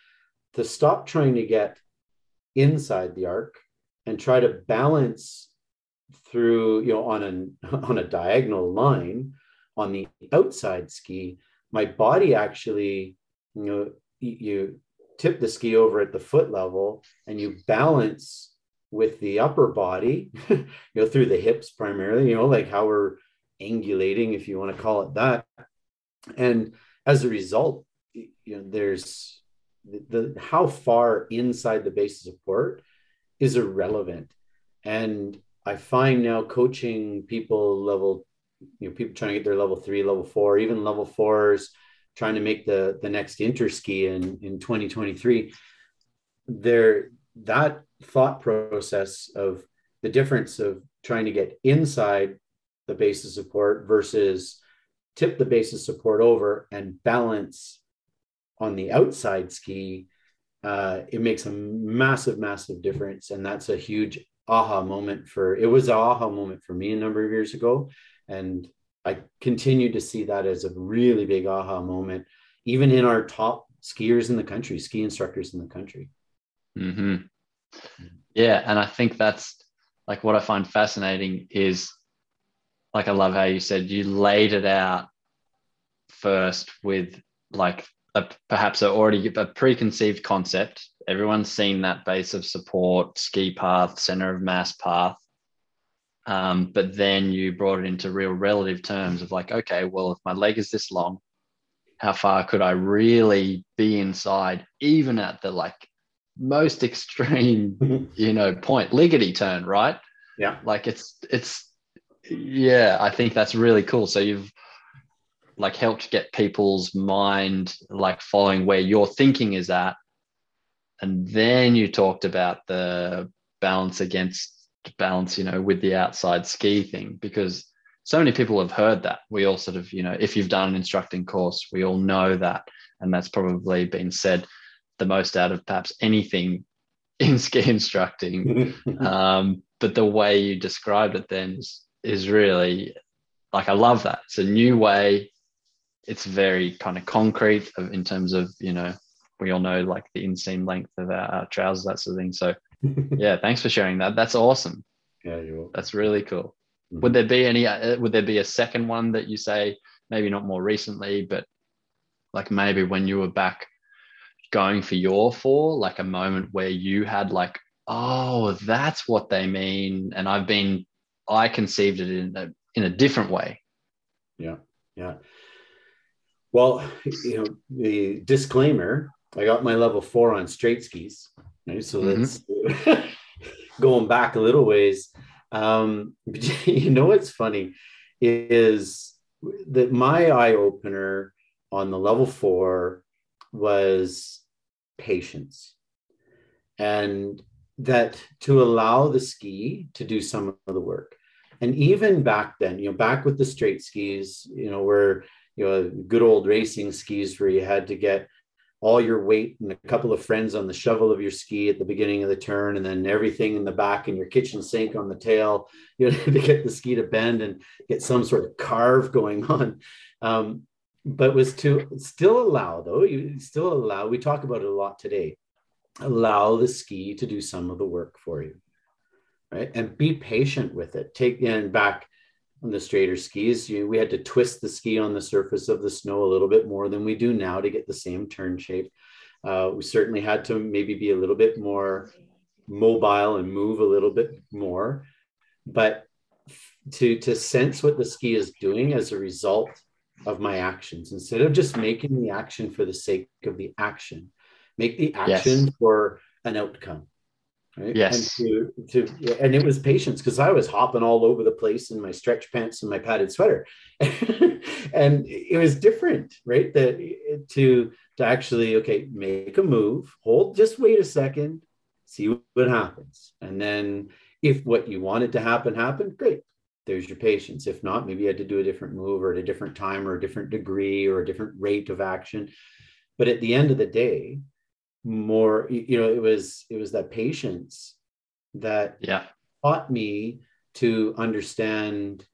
to stop trying to get inside the arc and try to balance through you know on an on a diagonal line on the outside ski my body actually you know you tip the ski over at the foot level and you balance with the upper body you know through the hips primarily you know like how we're angulating if you want to call it that. And as a result you know there's the, the how far inside the base of support is irrelevant. And I find now coaching people level, you know, people trying to get their level three, level four, even level fours trying to make the the next interski in in 2023 there that thought process of the difference of trying to get inside the base of support versus tip the base of support over and balance on the outside ski uh, it makes a massive massive difference. And that's a huge aha moment for it was an aha moment for me a number of years ago. And i continue to see that as a really big aha moment even in our top skiers in the country ski instructors in the country hmm Yeah, and I think that's like what I find fascinating is like I love how you said you laid it out first with like a, perhaps a already a preconceived concept. Everyone's seen that base of support, ski path, center of mass path. Um, but then you brought it into real relative terms of like, okay, well, if my leg is this long, how far could I really be inside, even at the like most extreme, you know, point, liggity turn, right? Yeah. Like it's it's yeah, I think that's really cool. So you've like helped get people's mind like following where your thinking is at. And then you talked about the balance against balance, you know, with the outside ski thing, because so many people have heard that. We all sort of, you know, if you've done an instructing course, we all know that. And that's probably been said the most out of perhaps anything in ski instructing. um, but the way you described it then is, is really like I love that. It's a new way. It's very kind of concrete in terms of you know we all know like the inseam length of our, our trousers that sort of thing. So yeah, thanks for sharing that. That's awesome. Yeah, you're That's really cool. Mhm. Would there be any? Uh, would there be a second one that you say maybe not more recently, but like maybe when you were back going for your four, like a moment where you had like, oh, that's what they mean, and I've been, I conceived it in a in a different way. Yeah, yeah. Well, you know, the disclaimer: I got my level four on straight skis. Right, so that's going back a little ways. Um, you know what's funny is that my eye opener on the level four was patience, and that to allow the ski to do some of the work and even back then you know back with the straight skis you know where you know good old racing skis where you had to get all your weight and a couple of friends on the shovel of your ski at the beginning of the turn and then everything in the back and your kitchen sink on the tail you know to get the ski to bend and get some sort of carve going on. Um, but was to still allow though you still allow we talk about it a lot today allow the ski to do some of the work for you right? And be patient with it. Take in back on the straighter skis. You, we had to twist the ski on the surface of the snow a little bit more than we do now to get the same turn shape. Uh, we certainly had to maybe be a little bit more mobile and move a little bit more. But to to sense what the ski is doing as a result of my actions instead of just making the action for the sake of the action make the action Yes. for an outcome right? Yes. and to, to and it was patience because i was hopping all over the place in my stretch pants and my padded sweater. And it was different right? That eh, to to actually okay make a move hold just wait a second see what happens. And then if what you wanted to happen happened great. There's your patience. If not maybe you had to do a different move or at a different time or a different degree or a different rate of action. But at the end of the day more you know it was it was that patience that Yeah. taught me to understand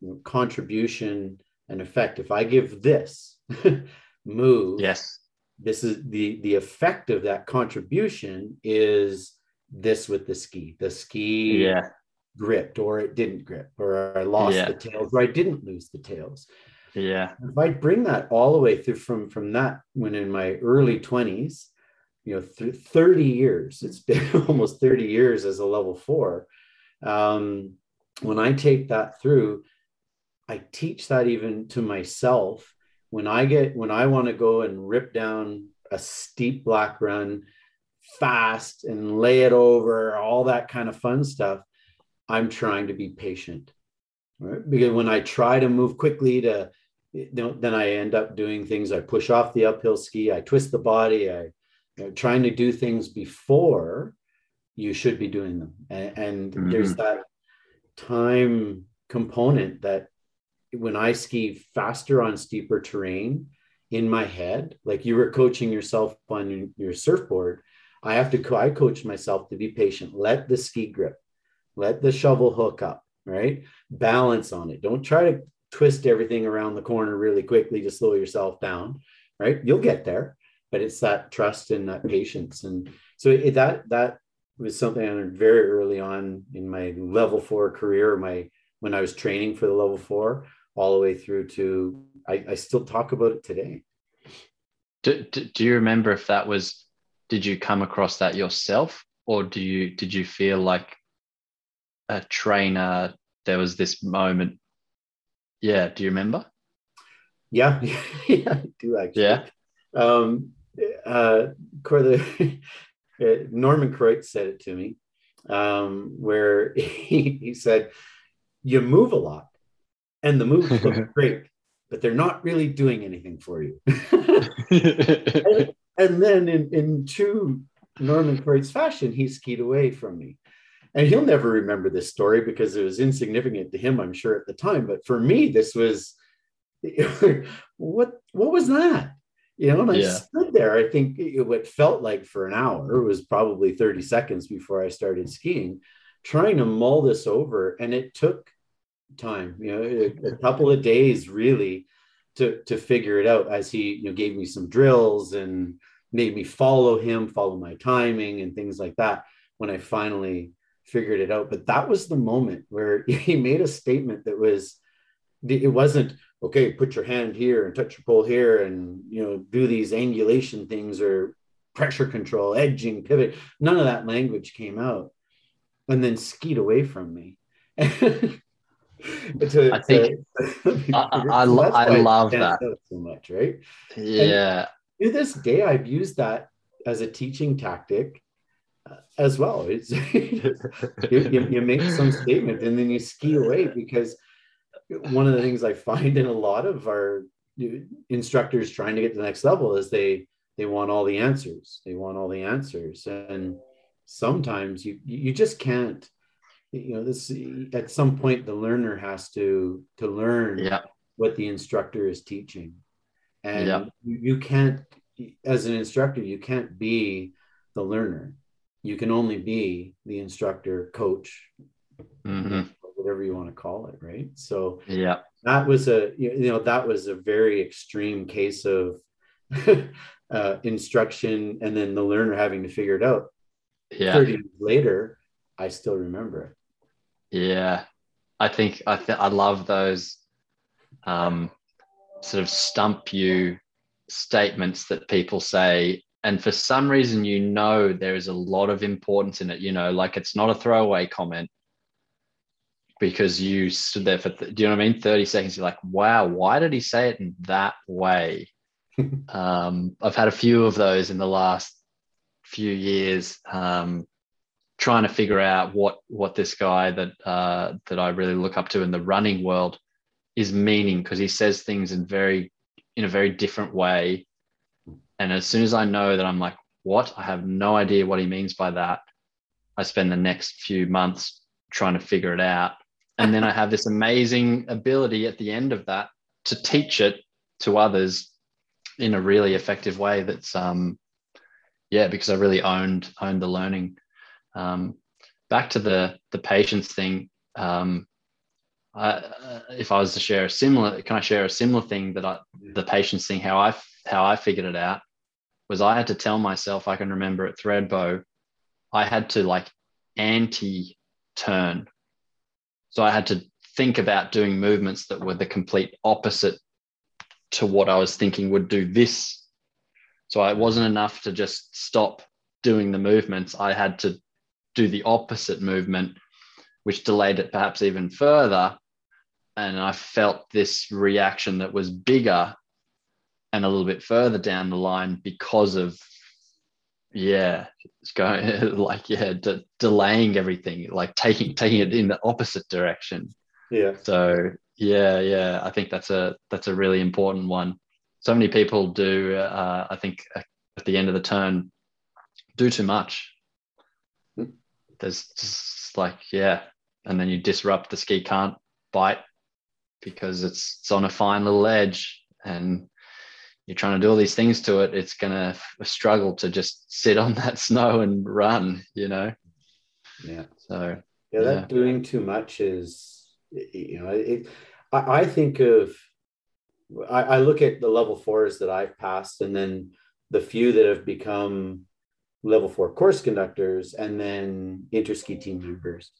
you know, contribution and effect if i give this move Yes. this is the the effect of that contribution is this with the ski the ski Yeah. gripped or it didn't grip or i lost Yeah. the tails or i didn't lose the tails Yeah. if I bring that all the way through from from that when in my early 20s, you know, th- 30 years, it's been almost 30 years as a level four. Um, when I take that through, I teach that even to myself when I get when I want to go and rip down a steep black run fast and lay it over, all that kind of fun stuff. I'm trying to be patient. Right? Because when I try to move quickly to you know, then I end up doing things. I push off the uphill ski. I twist the body. I trying to do things before you should be doing them. And, and Mhm. there's that time component that when I ski faster on steeper terrain in my head, like you were coaching yourself on your surfboard, I have to, co- I coach myself to be patient. Let the ski grip, let the shovel hook up, right? Balance on it. Don't try to twist everything around the corner really quickly to slow yourself down, right? You'll get there, but it's that trust and that patience. And so it, that, that was something I learned very early on in my level four career, my, when I was training for the level four, all the way through to, I, I still talk about it today. Do, do, do you remember if that was? Did you come across that yourself, or do you did you feel like a trainer? There was this moment. Yeah. Do you remember? Yeah, yeah, I do actually. Yeah. Um, uh, uh, Norman Kreutz said it to me, um, where he, he said, "You move a lot, and the moves look great, but they're not really doing anything for you." and, and then in, in true Norman Kreutz fashion, he skied away from me. And he'll never remember this story because it was insignificant to him, I'm sure, at the time. But for me, this was what what was that? You know, and I Yeah. stood there. I think it, what felt like for an hour was probably 30 seconds before I started skiing, trying to mull this over. And it took time, you know, a, a couple of days really to to figure it out as he you know gave me some drills and made me follow him follow my timing and things like that when i finally figured it out but that was the moment where he made a statement that was it wasn't okay put your hand here and touch your pole here and you know do these angulation things or pressure control edging pivot none of that language came out and then skied away from me to, I think- to- I- I- I so that's I love that. so much right yeah. to this day i've used that as a teaching tactic uh, as well it's you, you make some statement and then you ski away because one of the things i find in a lot of our instructors trying to get to the next level is they they want all the answers. They want all the answers. And sometimes you you just can't you know this at some point the learner has to to learn Yeah. what the instructor is teaching. And Yeah. you, can't as an instructor you can't be the learner. You can only be the instructor coach. Hmm whatever you want to call it right so Yeah. that was a you know that was a very extreme case of uh, instruction and then the learner having to figure it out Yeah. 30 years later i still remember it Yeah, I think I th- I love those um, sort of stump you statements that people say, and for some reason you know there is a lot of importance in it. You know, like it's not a throwaway comment because you stood there for th- do you know what I mean? Thirty seconds. You're like, wow, why did he say it in that way? um, I've had a few of those in the last few years. Um, trying to figure out what what this guy that uh, that I really look up to in the running world is meaning because he says things in very in a very different way. And as soon as I know that I'm like, what? I have no idea what he means by that. I spend the next few months trying to figure it out. And then I have this amazing ability at the end of that to teach it to others in a really effective way that's um yeah, because I really owned owned the learning. Um, back to the the patience thing. Um, I, uh, if I was to share a similar, can I share a similar thing that I the patience thing? How I how I figured it out was I had to tell myself. I can remember at Thredbo, I had to like anti turn, so I had to think about doing movements that were the complete opposite to what I was thinking would do this. So it wasn't enough to just stop doing the movements. I had to do the opposite movement, which delayed it perhaps even further. And I felt this reaction that was bigger and a little bit further down the line because of, yeah, it's going like, yeah, de- delaying everything, like taking, taking it in the opposite direction. yeah So Yeah, yeah. I think that's a that's a really important one. So many people do. Uh, I think at the end of the turn, do too much. Hmm. There's just like yeah, and then you disrupt the ski can't bite because it's it's on a fine little edge and you're trying to do all these things to it it's going to struggle to just sit on that snow and run you know Yeah. so Yeah, Yeah. that doing too much is, you know, it. I, I think of, I, I look at the level fours that I've passed, and then the few that have become level four course conductors, and then interski team members,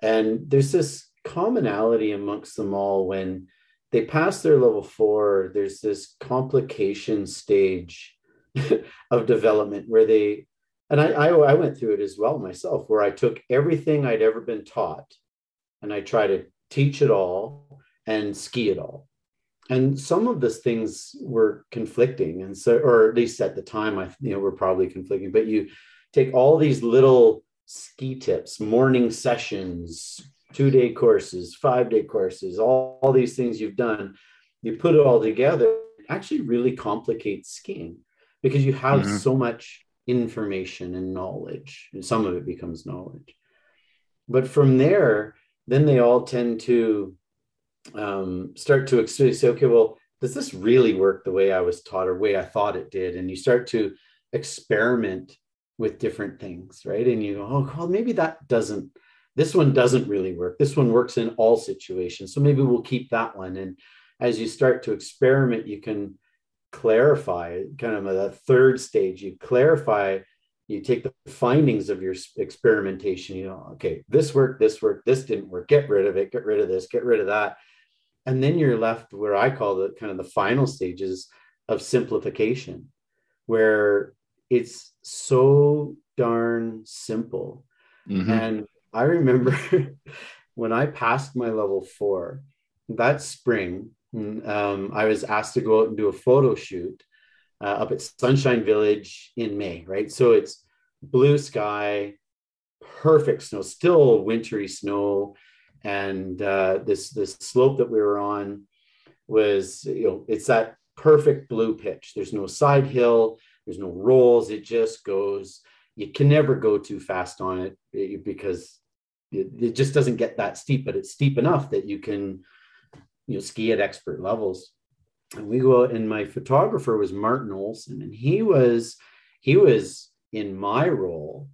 and there's this commonality amongst them all when they pass their level four. There's this complication stage of development where they and I, I I went through it as well myself, where I took everything I'd ever been taught, and I try to teach it all and ski it all. And some of those things were conflicting, and so, or at least at the time, I you know were probably conflicting. But you take all these little ski tips, morning sessions, two day courses, five day courses, all, all these things you've done, you put it all together. It actually really complicates skiing because you have Mhm. so much information and knowledge and some of it becomes knowledge but from there then they all tend to um, start to say okay well does this really work the way i was taught or way i thought it did and you start to experiment with different things right and you go oh well maybe that doesn't this one doesn't really work. This one works in all situations. So maybe we'll keep that one. And as you start to experiment you can clarify kind of a third stage you clarify you take the findings of your experimentation you know okay this worked this worked this didn't work. Get rid of it get rid of this get rid of that. And then you're left where i call it kind of the final stages of simplification where it's so darn simple. Mhm. and I remember when I passed my level four that spring, um, I was asked to go out and do a photo shoot uh, up at Sunshine Village in May, right? So it's blue sky, perfect snow, still wintry snow. And uh, this, this slope that we were on was, you know, it's that perfect blue pitch. There's no side hill, there's no rolls. It just goes you can never go too fast on it eh, because it, it just doesn't get that steep, but it's steep enough that you can you know ski at expert levels. And we go and my photographer was Martin Olson, and he was he was in my role,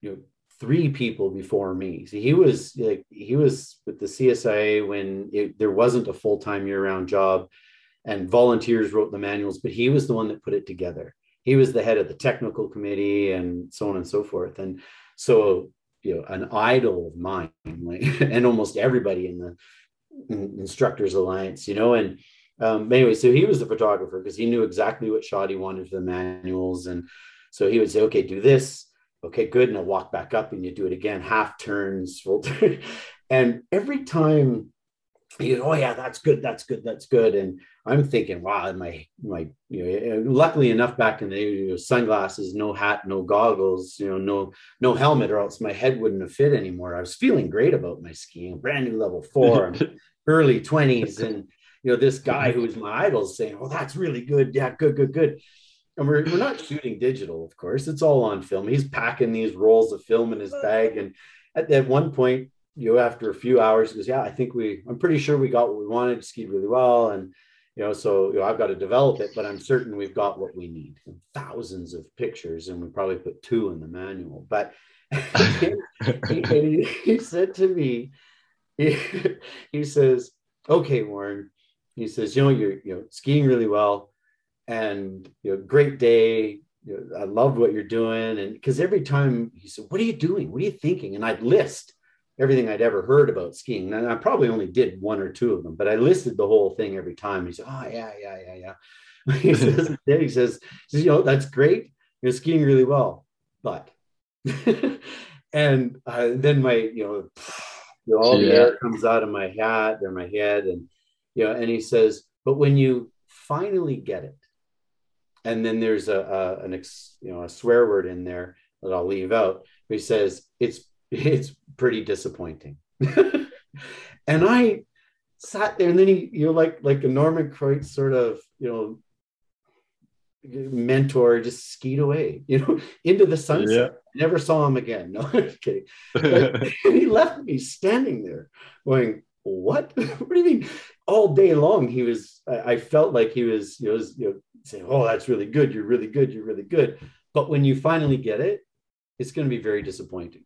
you know, three people before me. So he was like he was with the CSIA when it, there wasn't a full time year round job, and volunteers wrote the manuals, but he was the one that put it together he was the head of the technical committee and so on and so forth. And so, you know, an idol of mine, like, and almost everybody in the Instructors Alliance, you know, and um, anyway, so he was the photographer because he knew exactly what shot he wanted for the manuals. And so he would say, okay, do this. Okay, good. And I'll walk back up and you do it again, half turns, full turn. And every time you oh yeah that's good that's good that's good. And i'm thinking wow my my you know eh, eh, luckily enough back in the day you know, sunglasses no hat no goggles you know no no helmet or else my head wouldn't have fit anymore. I was feeling great about my skiing brand new level four early 20s and you know this guy who was my idol is saying oh that's really good yeah good good good. And we're, we're not shooting digital of course it's all on film. He's packing these rolls of film in his bag and at, at one point you know, after a few hours, he goes, yeah, I think we, I'm pretty sure we got what we wanted, skied really well. And, you know, so, you know, I've got to develop it, but I'm certain we've got what we need. Thousands of pictures, and we probably put two in the manual. But he, he, he said to me, he, he says, okay, Warren, he says, you know, you're, you know, skiing really well and, you know, great day. I love what you're doing. And because every time he said, what are you doing? What are you thinking? And I'd list everything I'd ever heard about skiing. And I probably only did one or two of them, but I listed the whole thing every time. He said, Oh, yeah, yeah, yeah, yeah. he, says, he says, he says, You know, that's great. You're skiing really well. But, and uh, then my, you know, you know all the air comes out of my hat or my head. And, you know, and he says, But when you finally get it, and then there's a, a an ex, you know a swear word in there that I'll leave out. He says it's it's pretty disappointing. and I sat there and then he, you know, like like a Norman Kreutz sort of, you know, mentor just skied away, you know, into the sunset. Never saw him again. No, I'm kidding. But he left me standing there going, What? what do you mean? All day long, he was, I, I felt like he was, you know, was, you know, saying, Oh, that's really good. You're really good. You're really good. But when you finally get it, it's going to be very disappointing.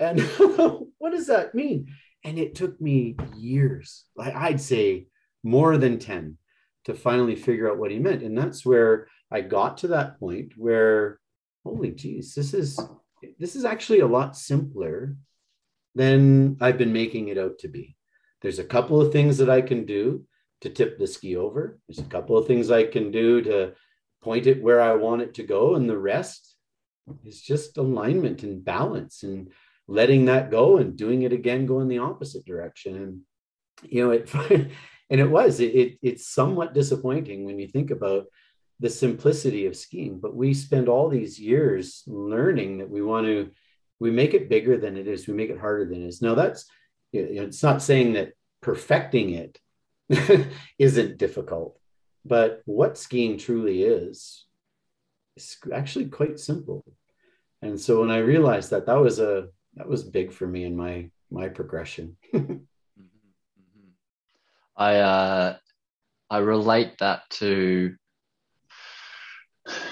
And what does that mean? And it took me years, like I'd say more than 10 to finally figure out what he meant. And that's where I got to that point where, holy geez, this is this is actually a lot simpler than I've been making it out to be. There's a couple of things that I can do to tip the ski over. There's a couple of things I can do to point it where I want it to go. And the rest is just alignment and balance and letting that go and doing it again, go in the opposite direction. And, you know, it, and it was, it, it, it's somewhat disappointing when you think about the simplicity of skiing, but we spend all these years learning that we want to, we make it bigger than it is. We make it harder than it is. Now that's, you know, it's not saying that perfecting it isn't difficult, but what skiing truly is, is actually quite simple. And so when I realized that, that was a that was big for me in my my progression. I uh, I relate that to.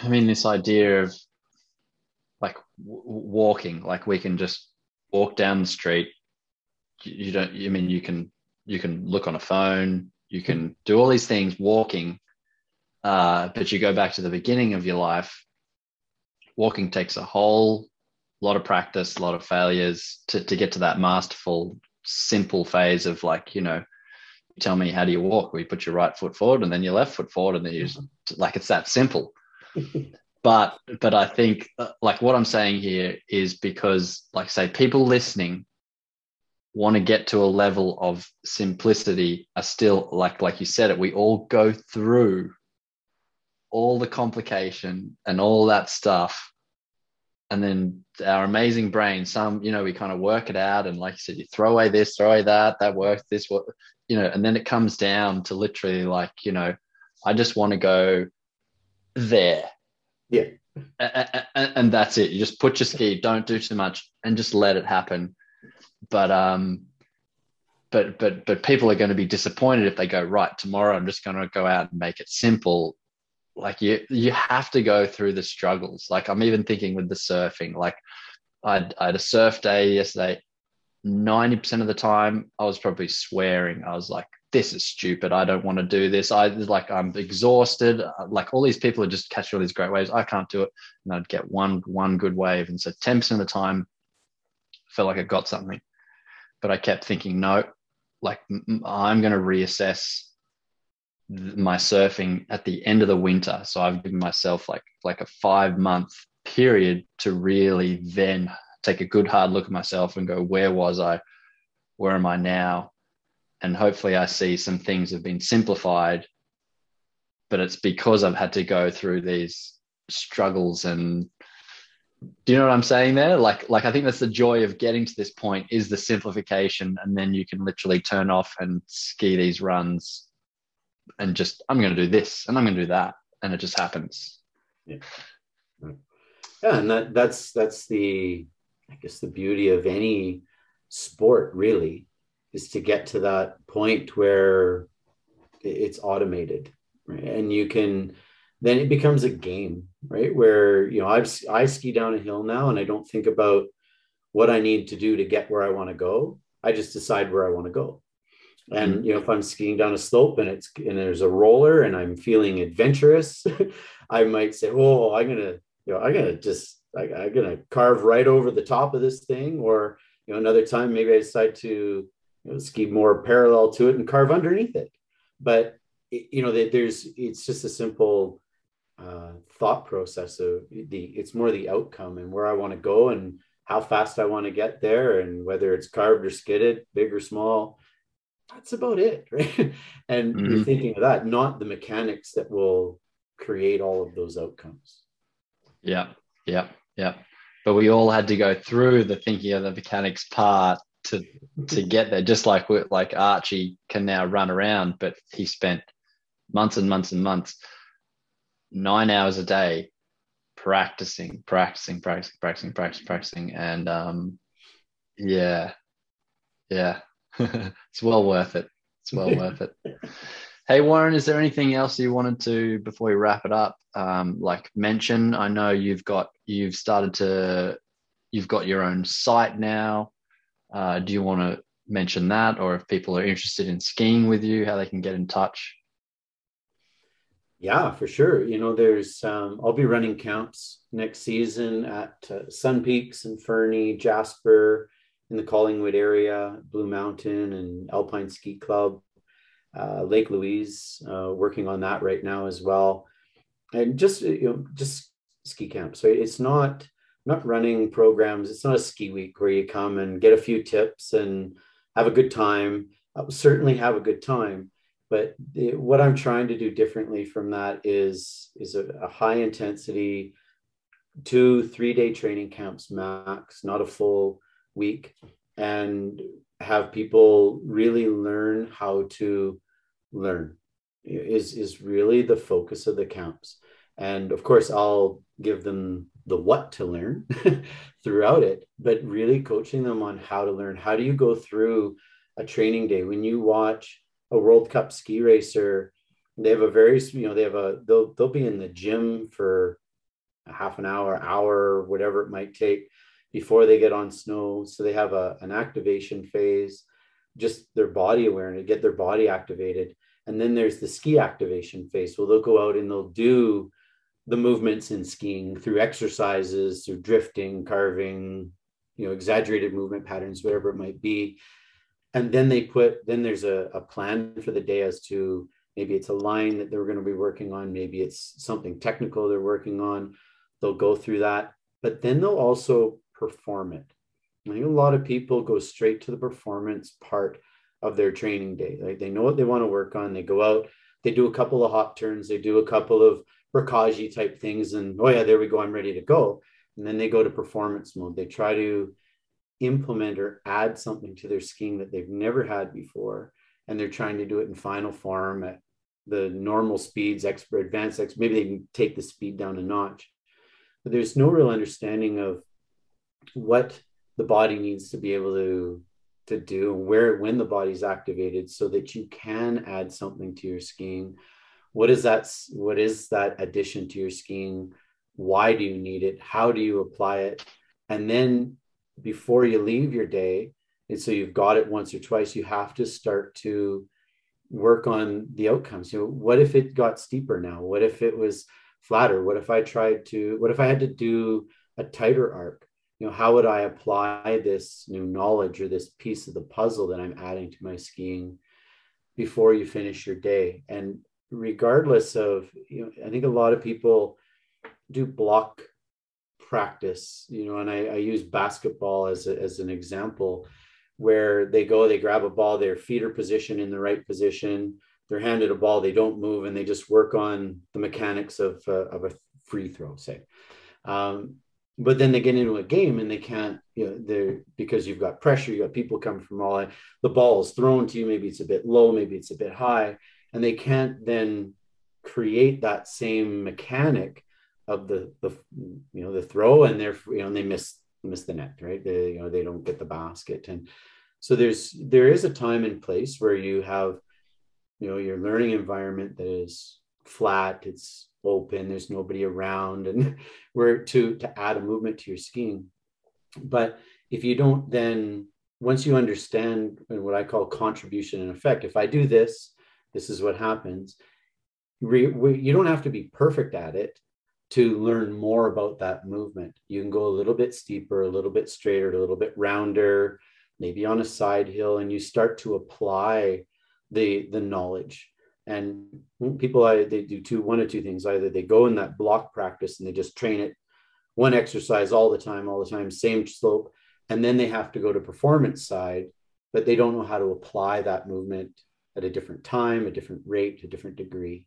I mean, this idea of like w- walking, like we can just walk down the street. You, you don't. I mean, you can you can look on a phone. You can do all these things walking, uh, but you go back to the beginning of your life. Walking takes a whole a lot of practice, a lot of failures to, to get to that masterful, simple phase of like, you know, tell me how do you walk? We put your right foot forward and then your left foot forward, and then you just like it's that simple. but but I think uh, like what I'm saying here is because like say people listening want to get to a level of simplicity are still like like you said it we all go through all the complication and all that stuff and then our amazing brain some you know we kind of work it out and like you said you throw away this throw away that that works this what you know and then it comes down to literally like you know i just want to go there. Yeah. And, and that's it. You just put your ski don't do too much and just let it happen. But um but but but people are going to be disappointed if they go right tomorrow i'm just going to go out and make it simple like you you have to go through the struggles. Like i'm even thinking with the surfing. Like i I had a surf day yesterday. 90% of the time i was probably swearing. I was like this is stupid. I don't want to do this. I like i'm exhausted. Uh, like all these people are just catching all these great waves. I can't do it. And i'd get one one good wave. And so 10% of the time felt like i got something. But i kept thinking no. Like i'm going to reassess my surfing at the end of the winter. So I've given myself like like a five month period to really then take a good hard look at myself and go, where was I? Where am I now? And hopefully I see some things have been simplified, but it's because I've had to go through these struggles and do you know what I'm saying there? Like, like I think that's the joy of getting to this point is the simplification, and then you can literally turn off and ski these runs and just I'm going to do this and I'm going to do that, and it just happens. Yeah, mm. yeah, and that that's that's the I guess the beauty of any sport really is to get to that point where it's automated, right? and you can then it becomes a game, right? Where you know I've I ski down a hill now, and I don't think about what I need to do to get where I want to go. I just decide where I want to go. And mm-hmm. you know, if I'm skiing down a slope and it's and there's a roller and I'm feeling adventurous, I might say, "Oh, I'm gonna, you know, I'm gonna just, I, I'm gonna carve right over the top of this thing." Or you know, another time maybe I decide to you know, ski more parallel to it and carve underneath it. But you know, there's it's just a simple uh, thought process of the it's more the outcome and where I want to go and how fast I want to get there and whether it's carved or skidded, big or small that's about it, right? and mm-hmm. you're thinking of that, not the mechanics that will create all of those outcomes. Yeah, yeah, yeah. But we all had to go through the thinking of the mechanics part to to get there. Just like we like Archie can now run around, but he spent months and months and months, nine hours a day, practicing, practicing, practicing, practicing, practicing, practicing, and um, yeah, yeah, it's well worth it. It's well worth it. Hey Warren, is there anything else you wanted to before we wrap it up? Um, like mention, I know you've got you've started to you've got your own site now. Uh, do you want to mention that, or if people are interested in skiing with you, how they can get in touch? Yeah, for sure. You know, there's um, I'll be running camps next season at uh, Sun Peaks and Fernie, Jasper, in the Collingwood area, Blue Mountain and Alpine Ski Club uh, Lake Louise, uh, working on that right now as well, and just you know just ski camps. Right, it's not not running programs. It's not a ski week where you come and get a few tips and have a good time. I'll certainly have a good time, but the, what I'm trying to do differently from that is is a, a high intensity two three day training camps max, not a full week, and have people really learn how to learn. Is is really the focus of the camps. And of course i'll give them the what to learn throughout it but really coaching them on how to learn. How do you go through a training day? When you watch a world cup ski racer they have a very you know they have a they'll they'll be in the gym for a half an hour hour whatever it might take before they get on snow. So they have a, an activation phase, just their body awareness, get their body activated. And then there's the ski activation phase. So they'll go out and they'll do the movements in skiing through exercises, through drifting, carving, you know, exaggerated movement patterns, whatever it might be. And then they put, then there's a, a plan for the day as to maybe it's a line that they're going to be working on, maybe it's something technical they're working on. They'll go through that, but then they'll also perform it. I think a lot of people go straight to the performance part of their training day. Like they know what they want to work on. They go out, they do a couple of hop turns, they do a couple of Rakaji type things, and oh yeah, there we go, I'm ready to go. And then they go to performance mode. They try to implement or add something to their skiing that they've never had before, and they're trying to do it in final form at the normal speeds, expert advanced, maybe they can take the speed down a notch. But there's no real understanding of what the body needs to be able to to do where when the body's activated so that you can add something to your skiing what is that what is that addition to your skiing why do you need it? How do you apply it? And then before you leave your day and so you've got it once or twice you have to start to work on the outcomes. You know what if it got steeper now? What if it was flatter? What if i tried to what if i had to do a tighter arc you know how would i apply this new knowledge or this piece of the puzzle that i'm adding to my skiing before you finish your day? And regardless of you know i think a lot of people do block practice you know and i, I use basketball as, a, as an example where they go they grab a ball their feet are positioned in the right position they're handed a ball they don't move and they just work on the mechanics of, uh, of a free throw say. Um, but then they get into a game and they can't you know they're because you've got pressure you got people coming from all the ball is thrown to you maybe it's a bit low maybe it's a bit high and they can't then create that same mechanic of the the you know the throw and they're you know they miss miss the net right? They you know they don't get the basket. And so there's there is a time and place where you have you know your learning environment that is flat it's open there's nobody around and where to to add a movement to your skiing but if you don't then once you understand what i call contribution and effect if i do this this is what happens. You don't have to be perfect at it to learn more about that movement. You can go a little bit steeper a little bit straighter a little bit rounder maybe on a side hill and you start to apply the the knowledge and people, they do two, one or two things. Either they go in that block practice and they just train it one exercise all the time, all the time, same slope. And then they have to go to performance side, but they don't know how to apply that movement at a different time, a different rate, a different degree.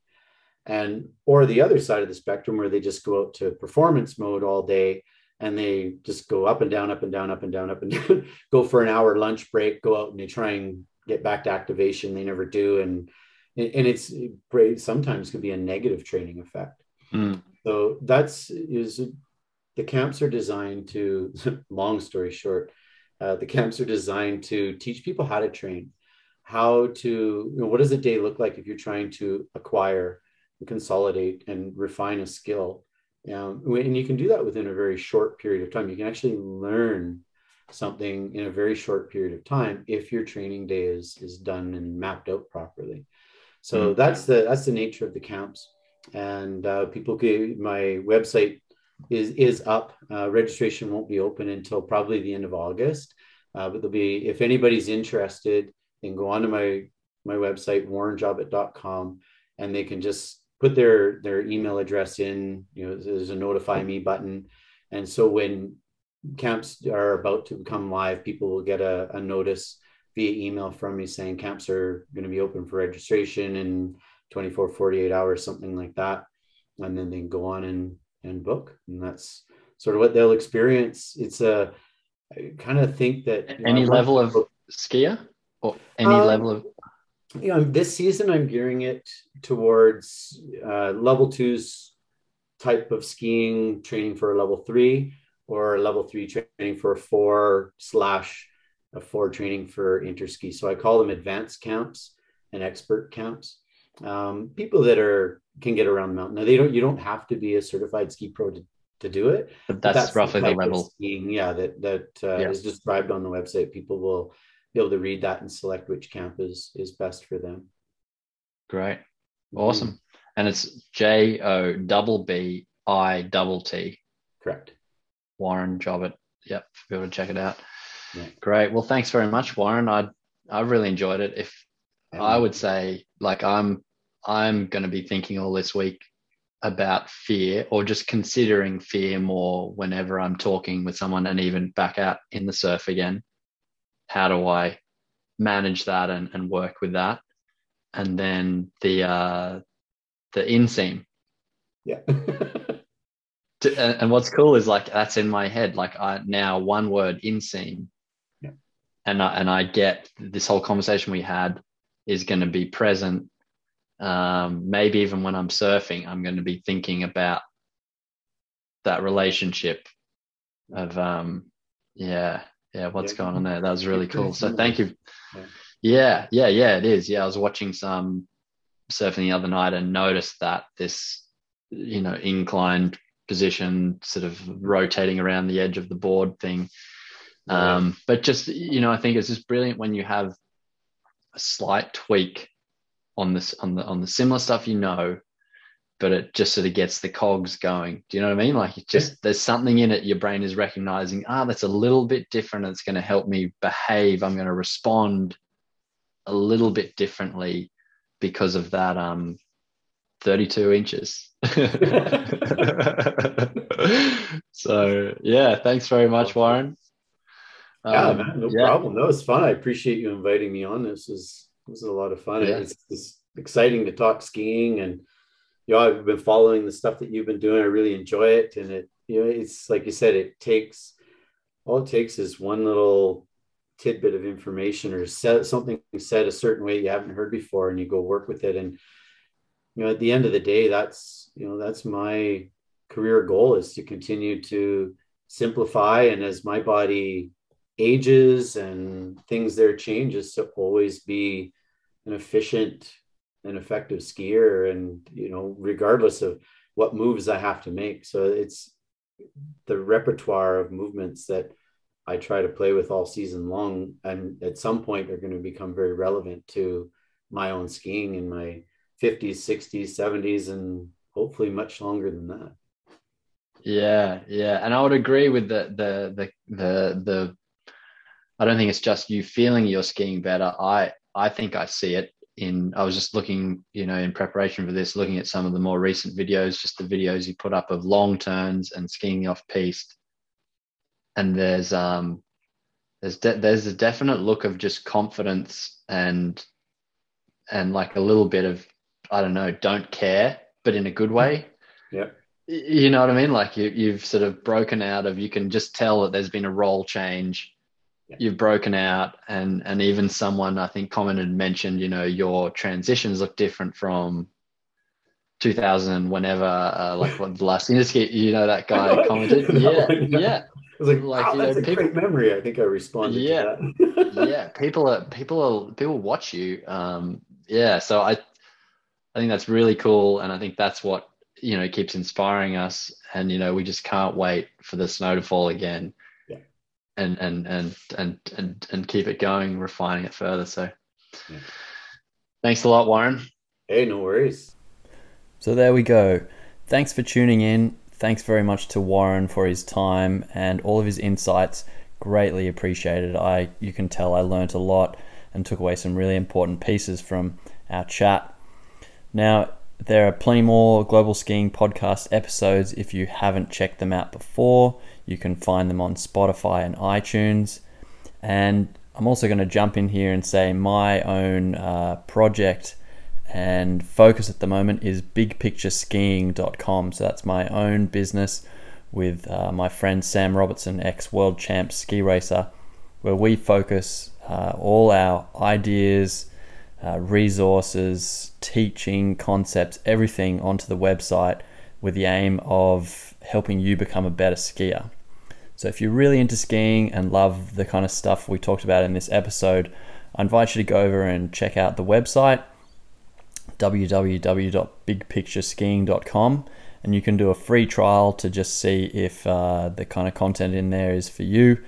And, or the other side of the spectrum where they just go out to performance mode all day and they just go up and down, up and down, up and down, up and down, go for an hour lunch break, go out and they try and get back to activation. They never do. And, and it's sometimes can be a negative training effect. Mm. So that's is the camps are designed to, long story short, uh, the camps are designed to teach people how to train, how to, you know, what does a day look like if you're trying to acquire and consolidate and refine a skill um, and you can do that within a very short period of time. You can actually learn something in a very short period of time if your training day is is done and mapped out properly. So mm-hmm. that's the that's the nature of the camps. And uh, people can my website is is up. Uh, registration won't be open until probably the end of August. Uh, but there'll be if anybody's interested, then go onto my my website warrenjobbitt.com and they can just put their their email address in you know there's a notify me button and so when camps are about to become live people will get a, a notice via email from me saying camps are going to be open for registration in 24 48 hours something like that. And then they can go on and and book. And that's sort of what they'll experience. It's a I kind of think that any know, level of skier or any um, level of you know, this season I'm gearing it towards uh, level two's type of skiing training for a level three or a level three training for a four slash a four training for interski. So I call them advanced camps and expert camps. Um, people that are can get around the mountain. Now they don't. You don't have to be a certified ski pro to, to do it. But that's, that's roughly the, the level skiing. Yeah, that that uh, yeah. is described on the website. People will be able to read that and select which camp is is best for them. Great, awesome, mm. and it's J O double B I double T. Correct. Warren Jobbitt. Yep, be able to check it out. Yeah. Great. Well, thanks very much, Warren. I I really enjoyed it. If yeah. I would say, like, I'm I'm going to be thinking all this week about fear or just considering fear more whenever I'm talking with someone and even back out in the surf again how do I manage that and, and work with that? And then the uh, the inseam. Yeah. and what's cool is like that's in my head. Like I now one word inseam. And I and I get this whole conversation we had is going to be present. Um, maybe even when I'm surfing, I'm going to be thinking about that relationship of um, yeah yeah what's yeah. going on there? That was really cool. So thank you. Yeah yeah yeah it is. Yeah i was watching some surfing the other night and noticed that this you know inclined position sort of rotating around the edge of the board thing um, but just you know i think it's just brilliant when you have a slight tweak on this on the on the similar stuff you know but it just sort of gets the cogs going. Do you know what I mean? Like it just there's something in it your brain is recognizing, ah, that's a little bit different. It's going to help me behave. I'm going to respond a little bit differently because of that um 32 inches. so yeah, thanks very much, Warren. Yeah, um, man, no yeah. problem. That was fun. I appreciate you inviting me on. This is this is a lot of fun. Yeah. It's, it's exciting to talk skiing and you know, I've been following the stuff that you've been doing. I really enjoy it. And it, you know, it's like you said, it takes, all it takes is one little tidbit of information or set, something said a certain way you haven't heard before and you go work with it. And, you know, at the end of the day, that's, you know, that's my career goal is to continue to simplify. And as my body ages and things there changes to always be an efficient an effective skier and you know regardless of what moves i have to make. So it's the repertoire of movements that i try to play with all season long and at some point are going to become very relevant to my own skiing in my 50s 60s 70s and hopefully much longer than that. Yeah yeah. And i would agree with the the the the, the i don't think it's just you feeling you're skiing better i i think i see it in I was just looking, you know, in preparation for this, looking at some of the more recent videos, just the videos you put up of long turns and skiing off piste. And there's um there's de- there's a definite look of just confidence and and like a little bit of I don't know, don't care, but in a good way. Yeah. you know what I mean? Like you, you've sort of broken out of, you can just tell that there's been a role change. You've broken out, and and even someone I think commented mentioned, you know, your transitions look different from 2000, whenever, uh, like what the last interski, you know, that guy commented. Yeah, yeah, I was like, Like, wow, you know, that's a people- great memory. I think I responded Yeah. to that. yeah. People are people are people watch you. Um, yeah, so I I think that's really cool, and I think that's what you know keeps inspiring us. And you know, we just can't wait for the snow to fall again. Yeah. And and and and and and keep it going, refining it further. So, Yeah. thanks a lot, Warren. Hey, no worries. So there we go. Thanks for tuning in. Thanks very much to Warren for his time and all of his insights. Greatly appreciated. I you can tell I learnt a lot and took away some really important pieces from our chat. Now, there are plenty more Global Skiing podcast episodes. If you haven't checked them out before, you can find them on Spotify and iTunes. And I'm also going to jump in here and say my own uh, project and focus at the moment is bigpictureskiing.com. So that's my own business with uh, my friend Sam Robertson, ex world champ ski racer, where we focus uh, all our ideas, uh, resources, teaching, concepts, everything onto the website with the aim of helping you become a better skier. So if you're really into skiing and love the kind of stuff we talked about in this episode, I invite you to go over and check out the website www.bigpictureskiing.com and you can do a free trial to just see if uh, the kind of content in there is for you.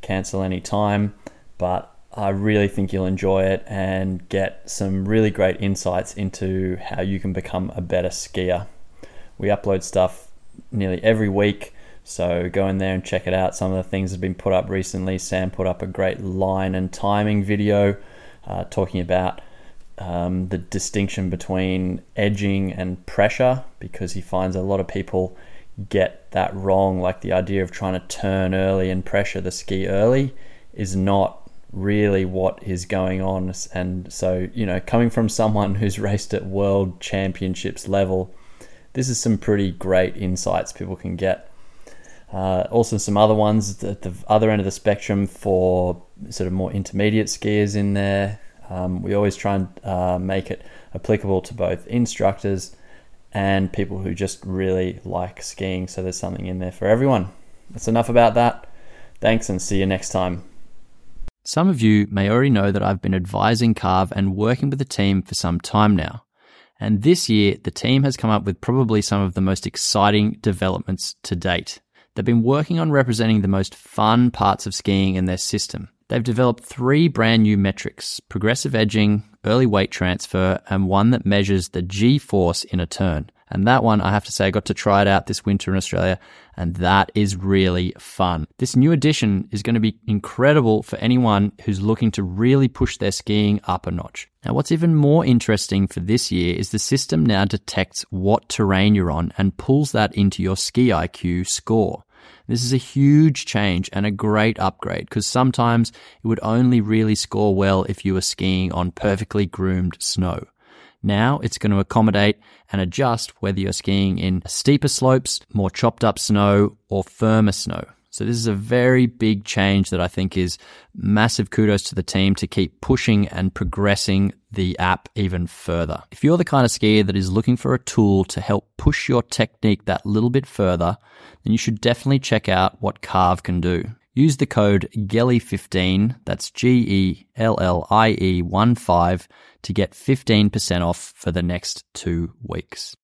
Cancel any time, but I really think you'll enjoy it and get some really great insights into how you can become a better skier. We upload stuff nearly every week, so go in there and check it out. Some of the things that have been put up recently. Sam put up a great line and timing video uh, talking about um, the distinction between edging and pressure because he finds a lot of people get that wrong. Like the idea of trying to turn early and pressure the ski early is not really what is going on. And so, you know, coming from someone who's raced at world championships level, this is some pretty great insights people can get. Uh, also, some other ones at the other end of the spectrum for sort of more intermediate skiers in there. Um, we always try and uh, make it applicable to both instructors and people who just really like skiing. So there's something in there for everyone. That's enough about that. Thanks and see you next time. Some of you may already know that I've been advising Carv and working with the team for some time now. And this year, the team has come up with probably some of the most exciting developments to date. They've been working on representing the most fun parts of skiing in their system. They've developed three brand new metrics progressive edging, early weight transfer, and one that measures the G force in a turn. And that one, I have to say, I got to try it out this winter in Australia, and that is really fun. This new addition is going to be incredible for anyone who's looking to really push their skiing up a notch. Now, what's even more interesting for this year is the system now detects what terrain you're on and pulls that into your ski IQ score. This is a huge change and a great upgrade because sometimes it would only really score well if you were skiing on perfectly groomed snow. Now it's going to accommodate and adjust whether you're skiing in steeper slopes, more chopped up snow, or firmer snow. So this is a very big change that I think is massive kudos to the team to keep pushing and progressing the app even further. If you're the kind of skier that is looking for a tool to help push your technique that little bit further, then you should definitely check out what Carv can do. Use the code GELLIE15, that's G E L L I E 1 5, to get 15% off for the next two weeks.